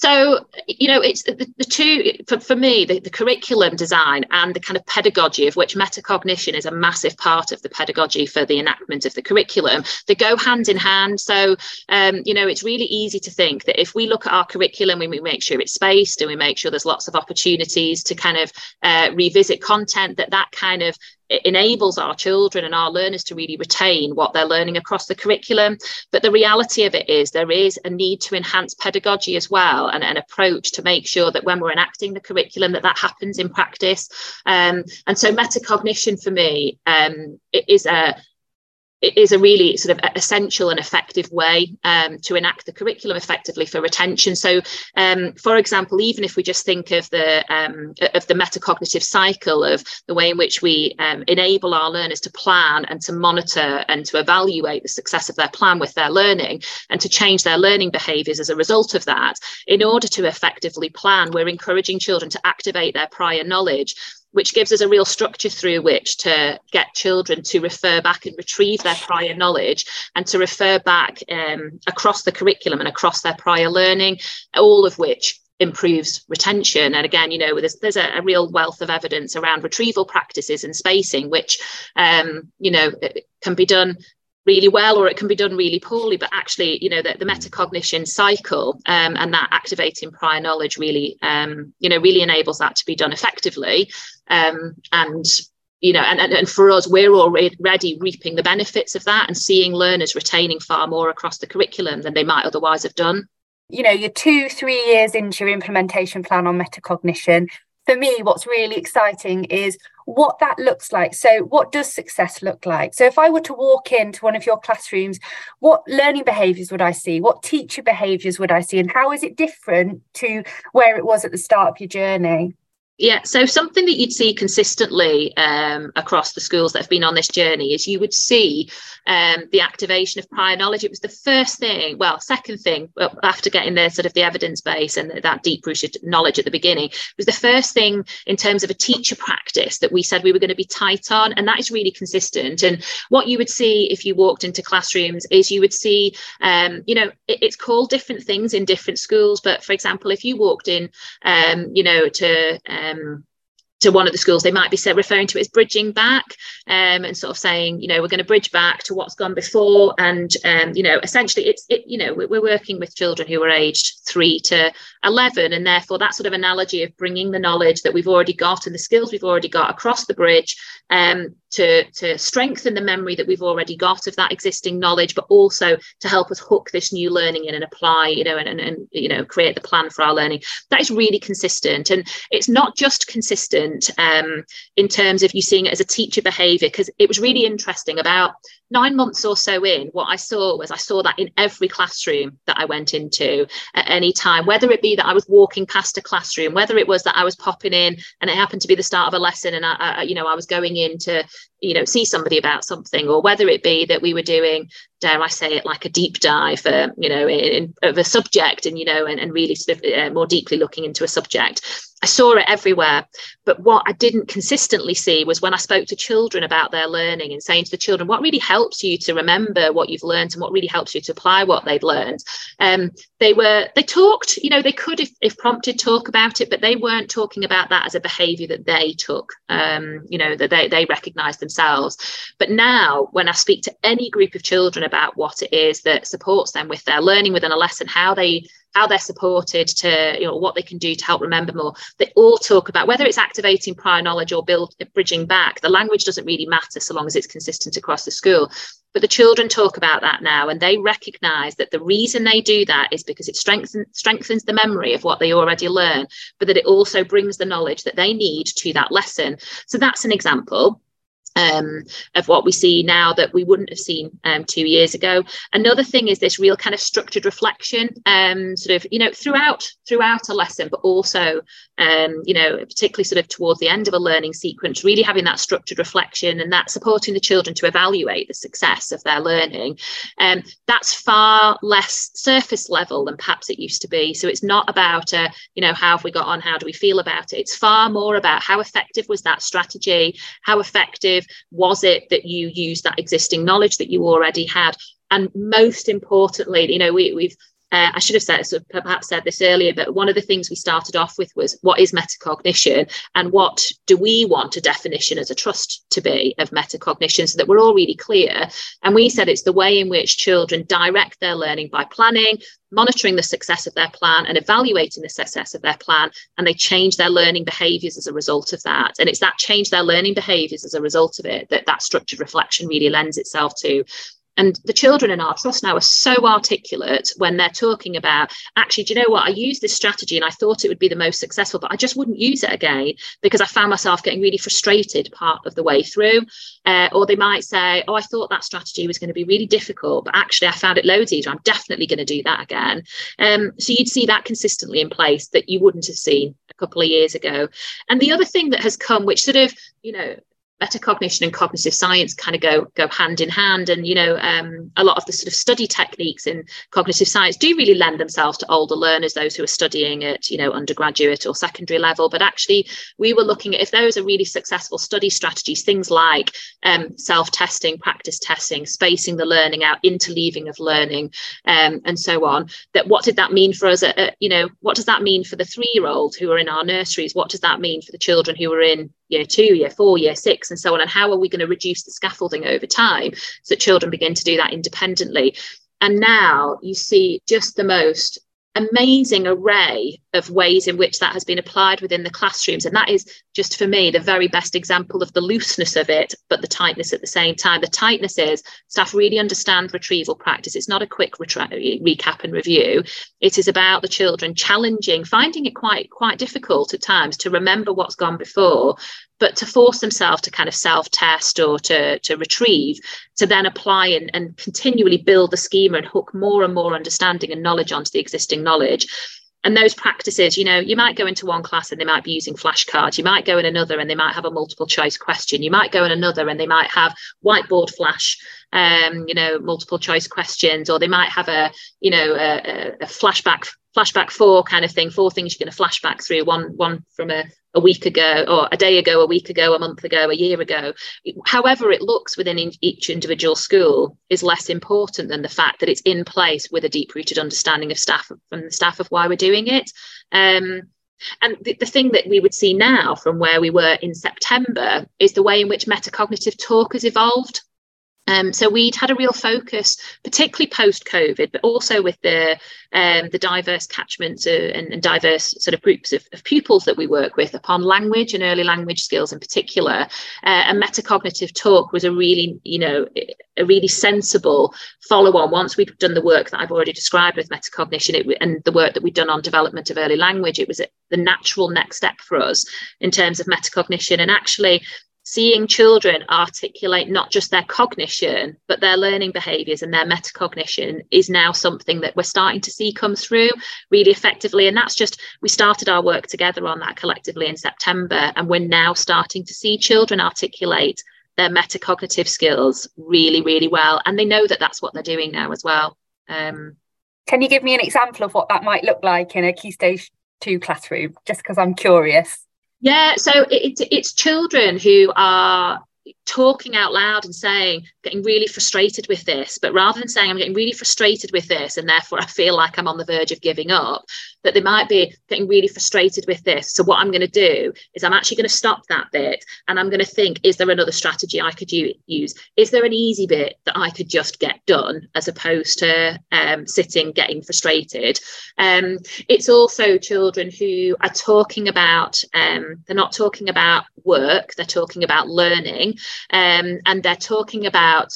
So, you know, it's the, the two, for, for me, the, the, curriculum design and the kind of pedagogy, of which metacognition is a massive part of the pedagogy for the enactment of the curriculum, they go hand in hand. So, um, you know, it's really easy to think that if we look at our curriculum and we make sure it's spaced and we make sure there's lots of opportunities to kind of uh, revisit content, that that kind of it enables our children and our learners to really retain what they're learning across the curriculum. But the reality of it is there is a need to enhance pedagogy as well and an approach to make sure that when we're enacting the curriculum that that happens in practice. Um, and so metacognition for me um, is a it is a really sort of essential and effective way um, to enact the curriculum effectively for retention. So, um, for example, even if we just think of the um, of the metacognitive cycle of the way in which we um, enable our learners to plan and to monitor and to evaluate the success of their plan with their learning and to change their learning behaviours as a result of that, in order to effectively plan, we're encouraging children to activate their prior knowledge which gives us a real structure through which to get children to refer back and retrieve their prior knowledge and to refer back um, across the curriculum and across their prior learning, all of which improves retention. And again, you know, there's, there's a, a real wealth of evidence around retrieval practices and spacing, which, um, you know, can be done really well or it can be done really poorly but actually you know the, the metacognition cycle um, and that activating prior knowledge really um, you know really enables that to be done effectively. Um, and you know and, and, and for us we're already reaping the benefits of that and seeing learners retaining far more across the curriculum than they might otherwise have done. You know you're two three years into your implementation plan on metacognition. For me, what's really exciting is what that looks like. So, what does success look like? So, if I were to walk into one of your classrooms, what learning behaviors would I see? What teacher behaviors would I see? And how is it different to where it was at the start of your journey? Yeah, so something that you'd see consistently um, across the schools that have been on this journey is you would see um, the activation of prior knowledge. It was the first thing, well, second thing after getting the sort of the evidence base and that deep rooted knowledge at the beginning. Was the first thing in terms of a teacher practice that we said we were going to be tight on, and that is really consistent. And what you would see if you walked into classrooms is you would see, um, you know, it, it's called different things in different schools. But for example, if you walked in, um, you know, to um, to one of the schools, they might be referring to it as bridging back um, and sort of saying, you know, we're going to bridge back to what's gone before. And, um, you know, essentially it's, it, you know, we're working with children who are aged three to 11. And therefore that sort of analogy of bringing the knowledge that we've already got and the skills we've already got across the bridge um, to, to strengthen the memory that we've already got of that existing knowledge, but also to help us hook this new learning in and apply, you know, and, and, and you know, create the plan for our learning. That is really consistent. And it's not just consistent um, in terms of you seeing it as a teacher behavior, because it was really interesting about nine months or so in, what I saw was I saw that in every classroom that I went into at any time, whether it be that I was walking past a classroom, whether it was that I was popping in and it happened to be the start of a lesson and I, I you know, I was going in to you know see somebody about something or whether it be that we were doing dare i say it like a deep dive uh, you know in, of a subject and you know and, and really sort of uh, more deeply looking into a subject. I saw it everywhere but what i didn't consistently see was when i spoke to children about their learning and saying to the children what really helps you to remember what you've learned and what really helps you to apply what they've learned? Um, they were they talked you know they could if, if prompted talk about it but they weren't talking about that as a behavior that they took um, you know that they, they recognized themselves. But now when i speak to any group of children about what it is that supports them with their learning within a lesson how they how they're supported to you know what they can do to help remember more. They all talk about whether it's activating prior knowledge or build bridging back the language doesn't really matter so long as it's consistent across the school. But the children talk about that now and they recognize that the reason they do that is because it strengthens, strengthens the memory of what they already learn, but that it also brings the knowledge that they need to that lesson. So that's an example um, of what we see now that we wouldn't have seen um, two years ago. Another thing is this real kind of structured reflection, um, sort of you know throughout throughout a lesson, but also um, you know particularly sort of towards the end of a learning sequence, really having that structured reflection and that supporting the children to evaluate the success of their learning. Um, that's far less surface level than perhaps it used to be. So it's not about uh, you know how have we got on, how do we feel about it. It's far more about how effective was that strategy, how effective was it that you used that existing knowledge that you already had? And most importantly, you know, we, we've uh, I should have said, perhaps said this earlier, but one of the things we started off with was what is metacognition and what do we want a definition as a trust to be of metacognition so that we're all really clear. And we said it's the way in which children direct their learning by planning, monitoring the success of their plan and evaluating the success of their plan and they change their learning behaviors as a result of that and it's that change their learning behaviors as a result of it that that structured reflection really lends itself to and the children in our trust now are so articulate when they're talking about, actually, do you know what? I used this strategy and I thought it would be the most successful, but I just wouldn't use it again because I found myself getting really frustrated part of the way through. Uh, or they might say, oh, I thought that strategy was going to be really difficult, but actually I found it loads easier. I'm definitely going to do that again. Um, so you'd see that consistently in place that you wouldn't have seen a couple of years ago. And the other thing that has come, which sort of, you know, metacognition and cognitive science kind of go go hand in hand. And you know um, a lot of the sort of study techniques in cognitive science do really lend themselves to older learners those who are studying at you know undergraduate or secondary level. But actually we were looking at if those are really successful study strategies things like um, self-testing practice testing spacing the learning out interleaving of learning um, and so on that what did that mean for us at, at, you know what does that mean for the three year old who are in our nurseries? What does that mean for the children who are in year two, year four, year six, and so on? And how are we going to reduce the scaffolding over time so that children begin to do that independently? And now you see just the most amazing array of ways in which that has been applied within the classrooms. And that is just for me the very best example of the looseness of it, but the tightness at the same time. The tightness is staff really understand retrieval practice. It's not a quick recap and review. It is about the children challenging, finding it quite quite difficult at times to remember what's gone before, but to force themselves to kind of self-test or to, to retrieve, to then apply and, and continually build the schema and hook more and more understanding and knowledge onto the existing knowledge and those practices you know you might go into one class and they might be using flashcards. You might go in another and they might have a multiple choice question. You might go in another and they might have whiteboard flash um you know multiple choice questions or they might have a you know a, a flashback flashback four kind of thing four things you're going to flashback through one one from a, a week ago or a day ago a week ago a month ago a year ago however it looks within in, each individual school is less important than the fact that it's in place with a deep rooted understanding of staff from the staff of why we're doing it um, and the, the thing that we would see now from where we were in September is the way in which metacognitive talk has evolved. Um, so we'd had a real focus, particularly post COVID, but also with the um, the diverse catchments uh, and, and, diverse sort of groups of, of, pupils that we work with upon language and early language skills in particular. Uh, and metacognitive talk was a really, you know, a really sensible follow on. Once we'd done the work that I've already described with metacognition it, and the work that we'd done on development of early language, it was the natural next step for us in terms of metacognition. And actually, seeing children articulate not just their cognition but their learning behaviors and their metacognition is now something that we're starting to see come through really effectively. And that's just we started our work together on that collectively in september and we're now starting to see children articulate their metacognitive skills really really well. And they know that that's what they're doing now as well. Um, can you give me an example of what that might look like in a key stage two classroom? Just because i'm curious yeah, so it, it, it's children who are talking out loud and saying, getting really frustrated with this, but rather than saying, I'm getting really frustrated with this, and therefore I feel like I'm on the verge of giving up, that they might be getting really frustrated with this. So, what I'm going to do is I'm actually going to stop that bit and I'm going to think, is there another strategy I could use? Is there an easy bit that I could just get done as opposed to um, sitting getting frustrated? Um, it's also children who are talking about, um, they're not talking about work, they're talking about learning um, and they're talking about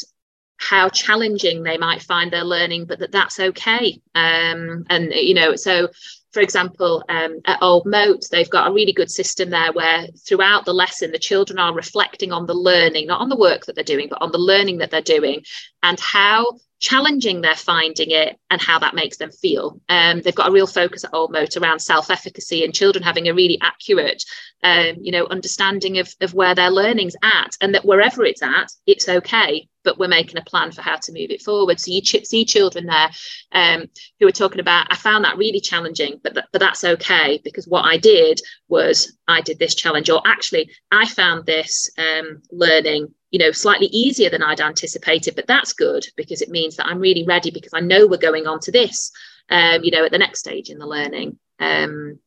how challenging they might find their learning, but that that's okay. Um, and you know, so for example, um, at Old Moat, they've got a really good system there where throughout the lesson, the children are reflecting on the learning, not on the work that they're doing, but on the learning that they're doing and how challenging they're finding it and how that makes them feel. Um, they've got a real focus at Old Moat around self-efficacy and children having a really accurate, um, you know, understanding of, of where their learning's at and that wherever it's at, it's okay but we're making a plan for how to move it forward. So you see children there um, who are talking about, I found that really challenging, but, th- but that's okay because what I did was I did this challenge, or actually I found this um, learning, you know, slightly easier than I'd anticipated, but that's good because it means that I'm really ready because I know we're going on to this, um, you know, at the next stage in the learning. Um,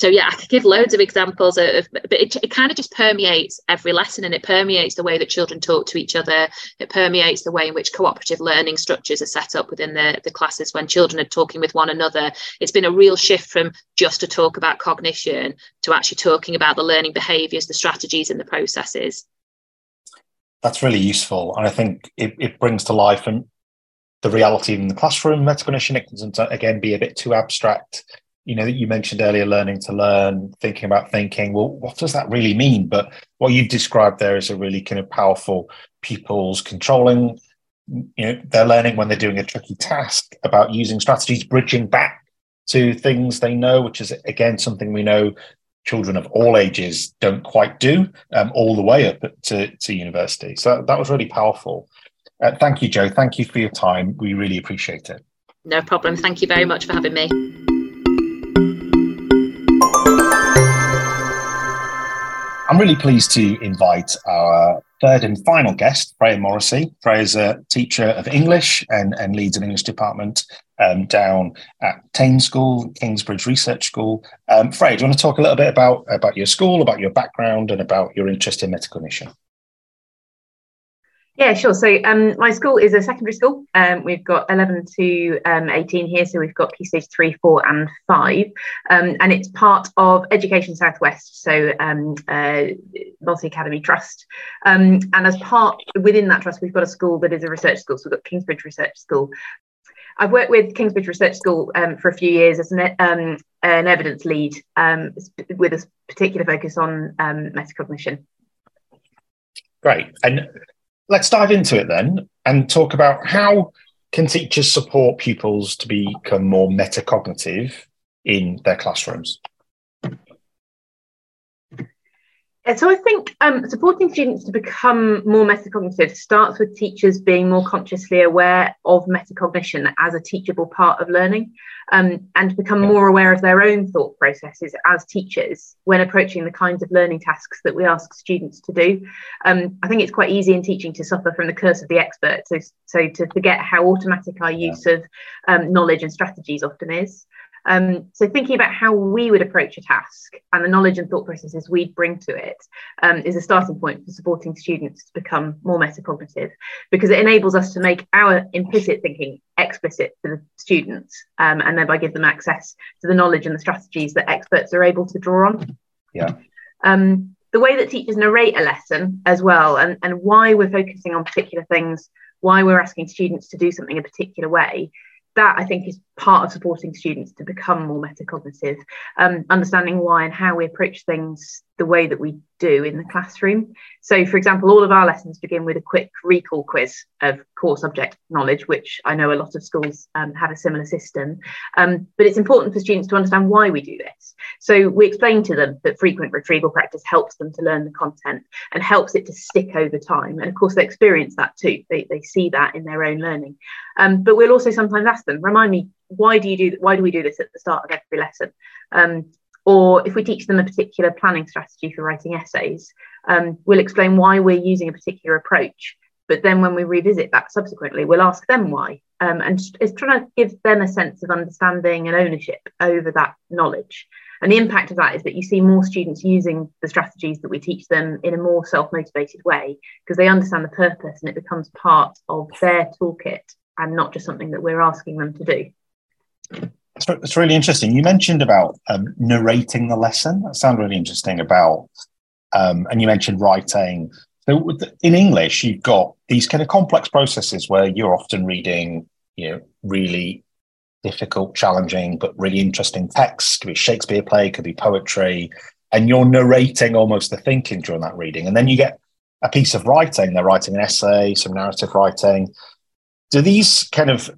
so yeah, I could give loads of examples of, but it, it kind of just permeates every lesson and it permeates the way that children talk to each other. It permeates the way in which cooperative learning structures are set up within the, the classes when children are talking with one another. It's been a real shift from just to talk about cognition to actually talking about the learning behaviors, the strategies and the processes. That's really useful. And I think it, it brings to life and the reality in the classroom metacognition. It can again be a bit too abstract you know, that you mentioned earlier learning to learn, thinking about thinking. Well, what does that really mean? But what you've described there is a really kind of powerful pupils controlling, you know, they're learning when they're doing a tricky task about using strategies, bridging back to things they know, which is again something we know children of all ages don't quite do um, all the way up to, to university. So that was really powerful. Uh, thank you, Jo. Thank you for your time. We really appreciate it. No problem. Thank you very much for having me. I'm really pleased to invite our third and final guest, Freya Morrissey. Freya is a teacher of English and, and leads an English department um, down at Teign School, Kingsbridge Research School. Um, Freya, do you want to talk a little bit about, about your school, about your background, and about your interest in metacognition? Yeah, sure. So um, my school is a secondary school. Um, we've got 11 to um, 18 here. So we've got Key Stage 3, 4 and 5. Um, and it's part of Education Southwest, so um, uh, Multi Academy Trust. Um, and as part within that trust, we've got a school that is a research school. So we've got Kingsbridge Research School. I've worked with Kingsbridge Research School um, for a few years as an, um, an evidence lead um, with a particular focus on metacognition. Great. And let's dive into it then and talk about how can teachers support pupils to become more metacognitive in their classrooms? So I think um, supporting students to become more metacognitive starts with teachers being more consciously aware of metacognition as a teachable part of learning um, and become more aware of their own thought processes as teachers when approaching the kinds of learning tasks that we ask students to do. Um, I think it's quite easy in teaching to suffer from the curse of the expert, so, so to forget how automatic our use of um, knowledge and strategies often is. Um, so thinking about how we would approach a task and the knowledge and thought processes we'd bring to it um, is a starting point for supporting students to become more metacognitive because it enables us to make our implicit thinking explicit for the students um, and thereby give them access to the knowledge and the strategies that experts are able to draw on. Yeah. Um, the way that teachers narrate a lesson as well and, and why we're focusing on particular things, why we're asking students to do something a particular way that I think is part of supporting students to become more metacognitive, um, understanding why and how we approach things the way that we do in the classroom. So, for example, all of our lessons begin with a quick recall quiz of core subject knowledge, which I know a lot of schools um, have a similar system. Um, but it's important for students to understand why we do this. So, we explain to them that frequent retrieval practice helps them to learn the content and helps it to stick over time. And of course, they experience that too, they, they see that in their own learning. Um, but we'll also sometimes ask them, remind me why do you do why do we do this at the start of every lesson um, or if we teach them a particular planning strategy for writing essays um, we'll explain why we're using a particular approach but then when we revisit that subsequently we'll ask them why. Um, and it's trying to give them a sense of understanding and ownership over that knowledge. And the impact of that is that you see more students using the strategies that we teach them in a more self-motivated way because they understand the purpose and it becomes part of their toolkit and not just something that we're asking them to do. It's really interesting. You mentioned about um, narrating the lesson. That sounded really interesting about, um, and you mentioned writing. So in English, you've got these kind of complex processes where you're often reading, you know, really difficult, challenging, but really interesting texts. Could be Shakespeare play, could be poetry, and you're narrating almost the thinking during that reading. And then you get a piece of writing. They're writing an essay, some narrative writing. Do these kind of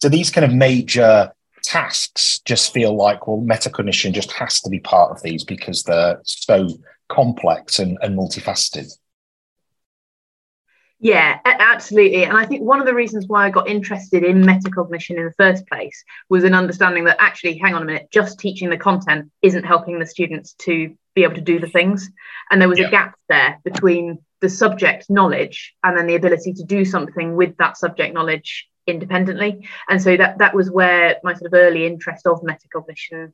do these kind of major tasks just feel like well metacognition just has to be part of these because they're so complex and, and multifaceted yeah, absolutely. And I think one of the reasons why I got interested in metacognition in the first place was an understanding that actually, hang on a minute, just teaching the content isn't helping the students to be able to do the things. And there was yeah. a gap there between the subject knowledge and then the ability to do something with that subject knowledge independently. And so that that was where my sort of early interest of metacognition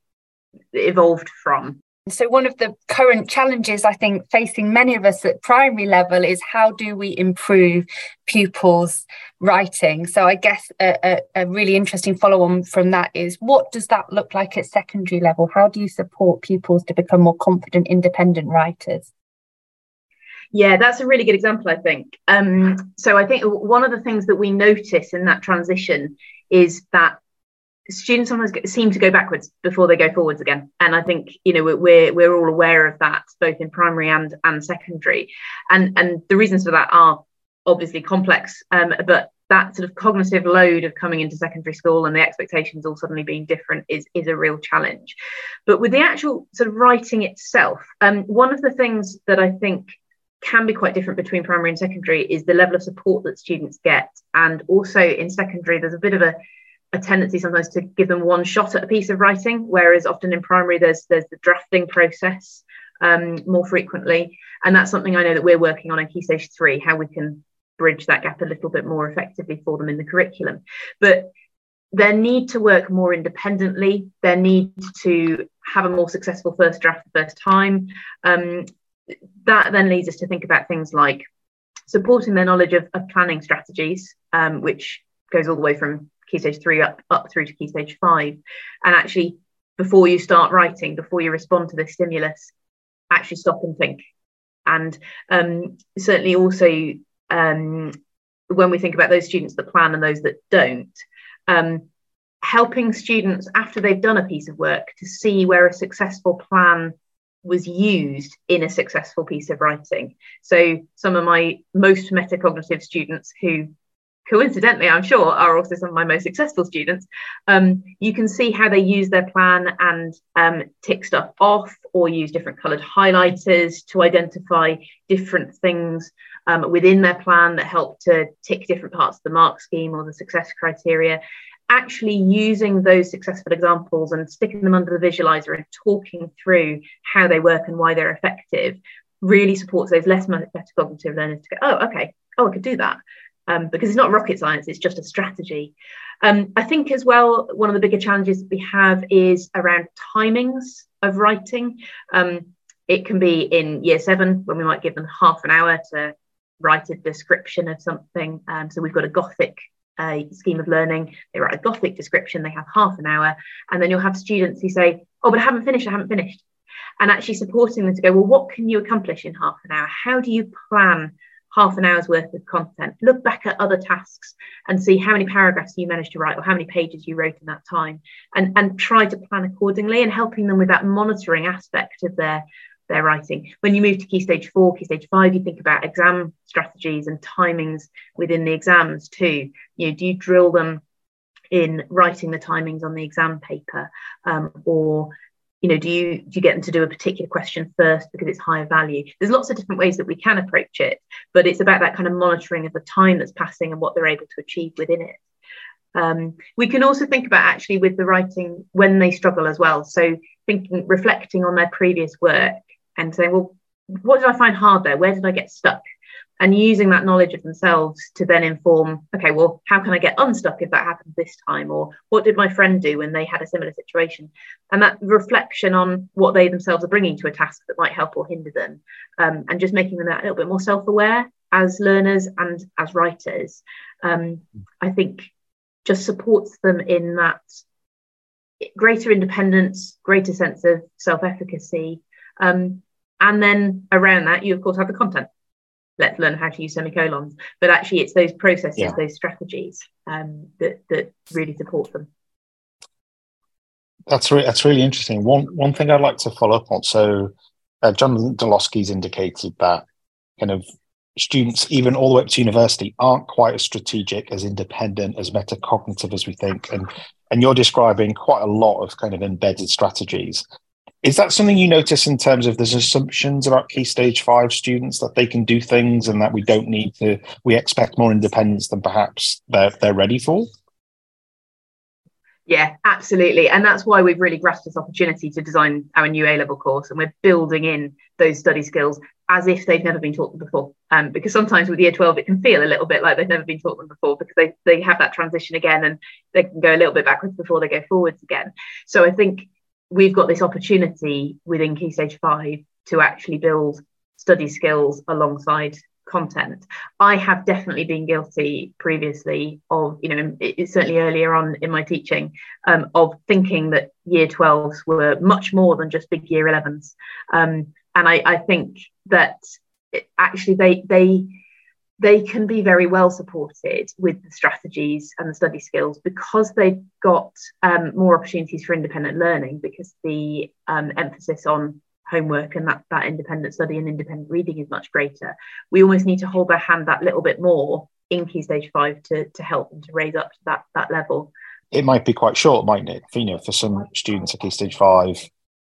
evolved from. So, one of the current challenges I think facing many of us at primary level is how do we improve pupils' writing? So, I guess a, a, a really interesting follow on from that is what does that look like at secondary level? How do you support pupils to become more confident, independent writers? Yeah, that's a really good example, I think. Um, so I think one of the things that we notice in that transition is that students sometimes seem to go backwards before they go forwards again. And i think you know we're we're all aware of that both in primary and and secondary. And and the reasons for that are obviously complex um, but that sort of cognitive load of coming into secondary school and the expectations all suddenly being different is is a real challenge. But with the actual sort of writing itself um, one of the things that i think can be quite different between primary and secondary is the level of support that students get. And also in secondary, there's a bit of a, a tendency sometimes to give them one shot at a piece of writing, whereas often in primary, there's there's the drafting process um, more frequently. And that's something I know that we're working on in Key Stage 3, how we can bridge that gap a little bit more effectively for them in the curriculum. But their need to work more independently, their need to have a more successful first draft the first time. Um, that then leads us to think about things like supporting their knowledge of, of planning strategies, um, which goes all the way from key stage three up, up through to key stage five. And actually, before you start writing, before you respond to the stimulus, actually stop and think. And um, certainly also um, when we think about those students that plan and those that don't, um, helping students after they've done a piece of work to see where a successful plan was used in a successful piece of writing. So some of my most metacognitive students who coincidentally, I'm sure, are also some of my most successful students. Um, you can see how they use their plan and um, tick stuff off or use different coloured highlighters to identify different things um, within their plan that help to tick different parts of the mark scheme or the success criteria. Actually, using those successful examples and sticking them under the visualizer and talking through how they work and why they're effective really supports those less metacognitive learners to go, oh, okay, oh, I could do that um, because it's not rocket science, it's just a strategy. Um, I think as well, one of the bigger challenges we have is around timings of writing. Um, it can be in year seven when we might give them half an hour to write a description of something. Um, so we've got a Gothic uh, scheme of learning. They write a Gothic description, they have half an hour, and then you'll have students who say, Oh, but I haven't finished, I haven't finished. And actually supporting them to go, Well, what can you accomplish in half an hour? How do you plan half an hour's worth of content. Look back at other tasks and see how many paragraphs you managed to write or how many pages you wrote in that time and, and try to plan accordingly and helping them with that monitoring aspect of their, their writing. When you move to key stage four, key stage five, you think about exam strategies and timings within the exams too. You know, do you drill them in writing the timings on the exam paper um, or you know do you do you get them to do a particular question first because it's higher value there's lots of different ways that we can approach it but it's about that kind of monitoring of the time that's passing and what they're able to achieve within it um, we can also think about actually with the writing when they struggle as well so thinking reflecting on their previous work and saying well what did i find hard there? Where did i get stuck? And using that knowledge of themselves to then inform okay well how can i get unstuck if that happens this time? Or what did my friend do when they had a similar situation? And that reflection on what they themselves are bringing to a task that might help or hinder them um, and just making them a little bit more self-aware as learners and as writers um, i think just supports them in that greater independence greater sense of self-efficacy um, and then around that you of course have the content let's learn how to use semicolons. But actually, it's those processes, yeah. those strategies um, that that really support them. That's re- that's really interesting. One one thing I'd like to follow up on. So, uh, John Dunlosky's indicated that kind of students, even all the way up to university, aren't quite as strategic, as independent, as metacognitive as we think, and and you're describing quite a lot of kind of embedded strategies. Is that something you notice in terms of there's assumptions about key stage five students that they can do things and that we don't need to, we expect more independence than perhaps they're, they're ready for? Yeah, absolutely. And that's why we've really grasped this opportunity to design our new A level course. And we're building in those study skills as if they've never been taught them before. Um, because sometimes with year 12, it can feel a little bit like they've never been taught them before because they, they have that transition again and they can go a little bit backwards before they go forwards again. So I think we've got this opportunity within Key Stage 5 to actually build study skills alongside content. I have definitely been guilty previously of, you know, it's certainly earlier on in my teaching, um, of thinking that year 12s were much more than just big year 11s. Um, and I, I think that actually they, they, they can be very well supported with the strategies and the study skills because they've got um, more opportunities for independent learning because the um, emphasis on homework and that, that independent study and independent reading is much greater. We almost need to hold their hand that little bit more in key stage five to, to help them to raise up to that, that level. It might be quite short, mightn't it? For, you know, for some students at key stage five,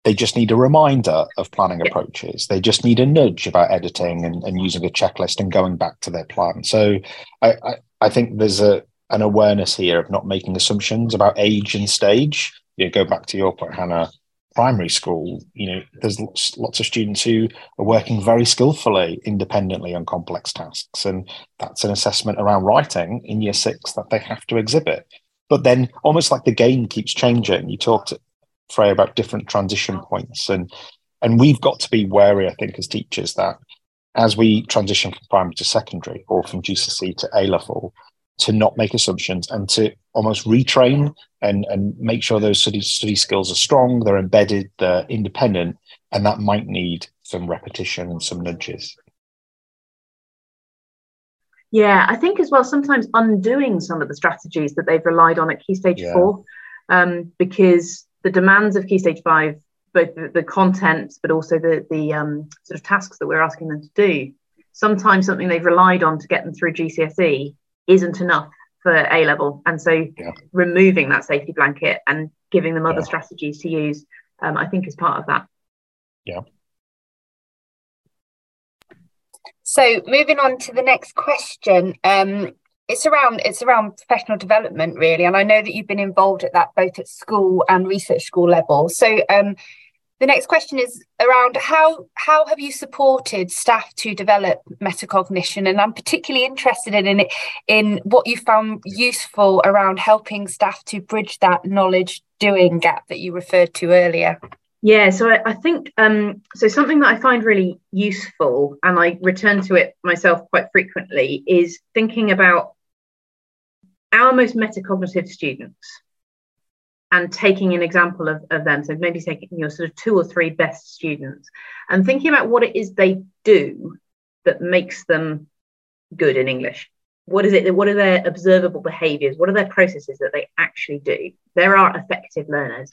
they just need a reminder of planning yeah. approaches. They just need a nudge about editing and, and, using a checklist and going back to their plan. So I, I, I, think there's a an awareness here of not making assumptions about age and stage. You know, go back to your point, Hannah. Primary school, you know, there's lots, lots of students who are working very skillfully, independently on complex tasks, and that's an assessment around writing in year six that they have to exhibit. but then almost like the game keeps changing. You talked, Freya, about different transition points, and and we've got to be wary, I think, as teachers that as we transition from primary to secondary or from GCSE to A level, to not make assumptions and to almost retrain and, and make sure those study, study skills are strong, they're embedded, they're independent, and that might need some repetition and some nudges. Yeah, I think as well, sometimes undoing some of the strategies that they've relied on at Key Stage yeah. 4, um, because the demands of Key Stage 5, both the, the content, but also the, the um, sort of tasks that we're asking them to do, sometimes something they've relied on to get them through GCSE isn't enough for A level. And so yeah. removing that safety blanket and giving them other yeah. strategies to use, um, I think is part of that. Yeah. So moving on to the next question. Um, it's around it's around professional development really and i know that you've been involved at that both at school and research school level. So um, the next question is around how how have you supported staff to develop metacognition? And i'm particularly interested in in, in what you found useful around helping staff to bridge that knowledge doing gap that you referred to earlier. Yeah so i, I think um, so something that i find really useful and i return to it myself quite frequently is thinking about our most metacognitive students and taking an example of, of them. So maybe taking your sort of two or three best students and thinking about what it is they do that makes them good in English. What is it? What are their observable behaviors? What are their processes that they actually do? There are effective learners.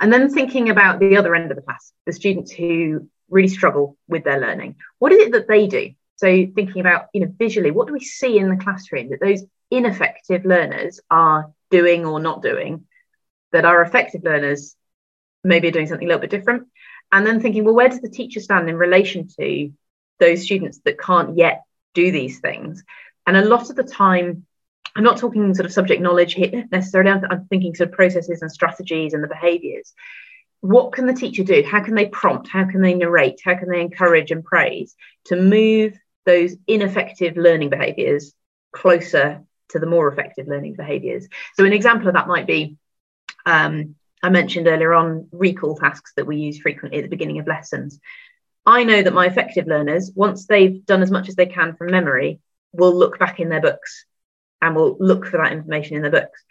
And then thinking about the other end of the class, the students who really struggle with their learning. What is it that they do? So thinking about, you know, visually, what do we see in the classroom that those ineffective learners are doing or not doing? that our effective learners maybe are doing something a little bit different. And then thinking, well, where does the teacher stand in relation to those students that can't yet do these things? And a lot of the time, I'm not talking sort of subject knowledge here necessarily, I'm thinking sort of processes and strategies and the behaviors. What can the teacher do? How can they prompt? How can they narrate? How can they encourage and praise to move those ineffective learning behaviors closer to the more effective learning behaviors? So, an example of that might be um, I mentioned earlier on recall tasks that we use frequently at the beginning of lessons. I know that my effective learners, once they've done as much as they can from memory, will look back in their books and will look for that information in their books.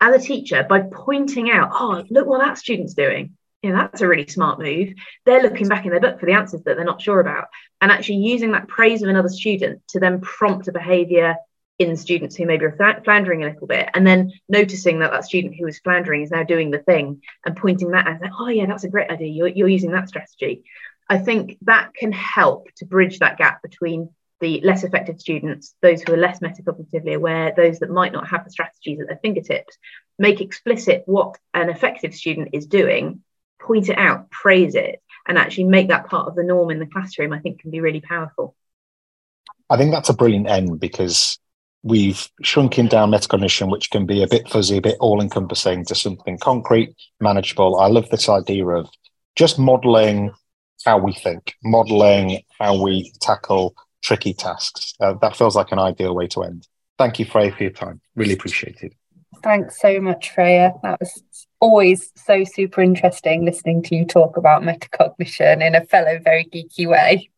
As a teacher, by pointing out, oh, look what that student's doing, you know, that's a really smart move. They're looking back in their book for the answers that they're not sure about, and actually using that praise of another student to then prompt a behavior in students who maybe are floundering a little bit and then noticing that that student who was floundering is now doing the thing and pointing that and saying, oh yeah that's a great idea. You're, you're using that strategy. I think that can help to bridge that gap between the less effective students those who are less metacognitively aware those that might not have the strategies at their fingertips make explicit what an effective student is doing point it out praise it and actually make that part of the norm in the classroom i think can be really powerful. I think that's a brilliant end because we've shrunken down metacognition, which can be a bit fuzzy, a bit all encompassing, to something concrete, manageable. I love this idea of just modeling how we think, modeling how we tackle tricky tasks. Uh, that feels like an ideal way to end. Thank you, Freya, for your time. Really appreciate it. Thanks so much, Freya. That was always so super interesting listening to you talk about metacognition in a fellow very geeky way.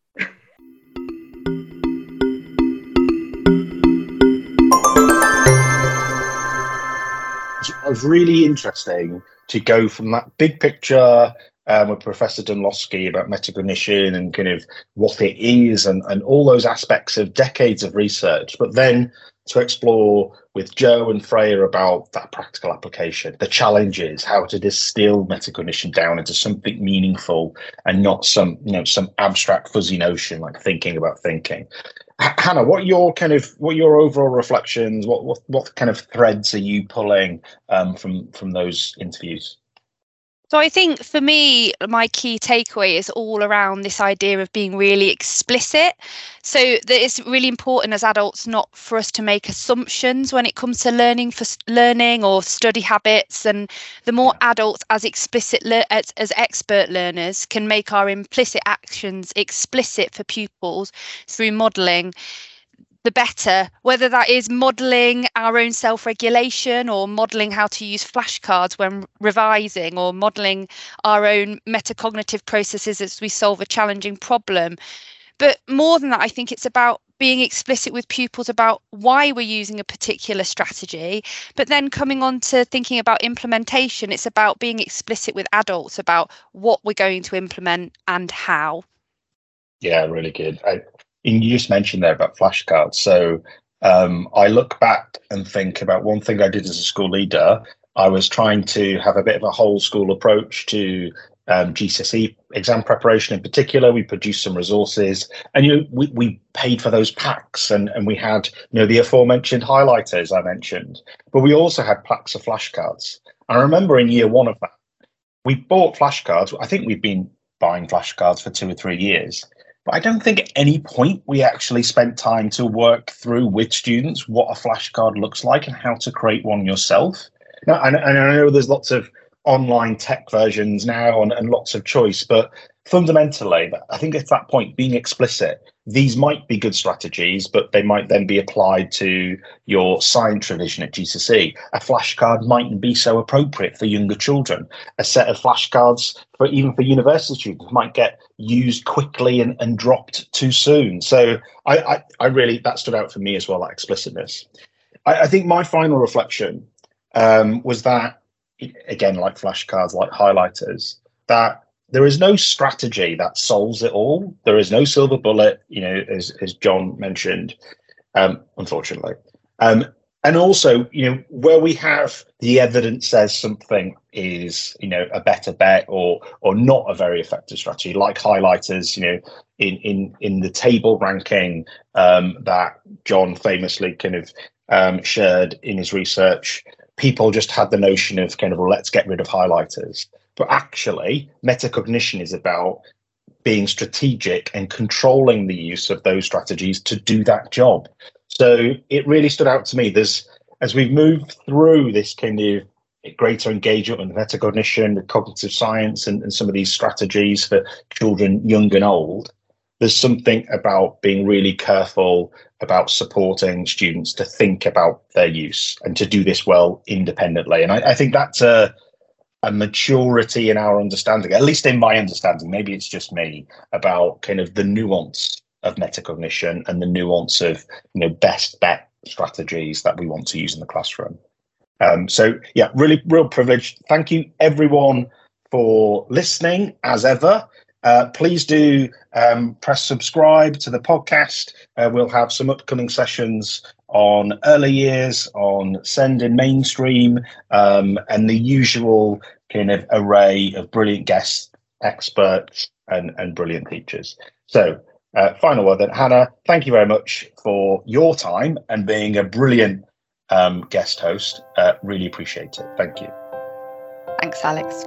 Was really interesting to go from that big picture um, with Professor Dunlosky about metacognition and kind of what it is and, and all those aspects of decades of research, but then to explore with Jo and Freya about that practical application, the challenges, how to distill metacognition down into something meaningful and not some, you know, some abstract fuzzy notion like thinking about thinking. Hannah, what your kind of what your overall reflections? What what what kind of threads are you pulling um, from from those interviews? So I think for me, my key takeaway is all around this idea of being really explicit. So that it's really important as adults not for us to make assumptions when it comes to learning for learning or study habits. And the more adults as explicit le- as, as expert learners can make our implicit actions explicit for pupils through modelling the better, whether that is modelling our own self regulation or modelling how to use flashcards when revising or modelling our own metacognitive processes as we solve a challenging problem. But more than that, I think it's about being explicit with pupils about why we're using a particular strategy, but then coming on to thinking about implementation, it's about being explicit with adults about what we're going to implement and how. Yeah, really good. I, you just mentioned there about flashcards. So um, I look back and think about one thing I did as a school leader. I was trying to have a bit of a whole school approach to um, GCSE exam preparation in particular. We produced some resources, and you know, we, we paid for those packs, and and we had you know the aforementioned highlighters I mentioned, but we also had packs of flashcards. And I remember in year one of that, we bought flashcards. I think we've been buying flashcards for two or three years. But I don't think at any point we actually spent time to work through with students what a flashcard looks like and how to create one yourself. Now, and, and I know there's lots of online tech versions now and, and lots of choice. But fundamentally, I think at that point, being explicit, these might be good strategies, but they might then be applied to your science revision at GCSE. A flashcard mightn't be so appropriate for younger children. A set of flashcards for even for university students might get used quickly and, and dropped too soon. So I, I, I really that stood out for me as well, that explicitness. I, I think my final reflection um, was that again, like flashcards, like highlighters, that there is no strategy that solves it all. There is no silver bullet, you know, as, as John mentioned, um, unfortunately. Um, and also, you know, where we have the evidence says something is, you know, a better bet or or not a very effective strategy, like highlighters, you know, in in in the table ranking um, that John famously kind of um, shared in his research people just had the notion of kind of well, let's get rid of highlighters. But actually, metacognition is about being strategic and controlling the use of those strategies to do that job. So it really stood out to me. There's as we've moved through this kind of greater engagement with metacognition, with cognitive science, and, and some of these strategies for children, young and old, there's something about being really careful about supporting students to think about their use and to do this well independently. And I, I think that's a, a maturity in our understanding, at least in my understanding, maybe it's just me, about kind of the nuance of metacognition and the nuance of you know best bet strategies that we want to use in the classroom. Um, so yeah, really real privilege. Thank you everyone for listening as ever. Uh, please do um, press subscribe to the podcast. Uh, we'll have some upcoming sessions on early years, on SEND in mainstream, um, and the usual kind of array of brilliant guests, experts, and, and brilliant teachers. So, uh, final word then, Hannah, thank you very much for your time and being a brilliant um, guest host. Uh, really appreciate it. Thank you. Thanks, Alex.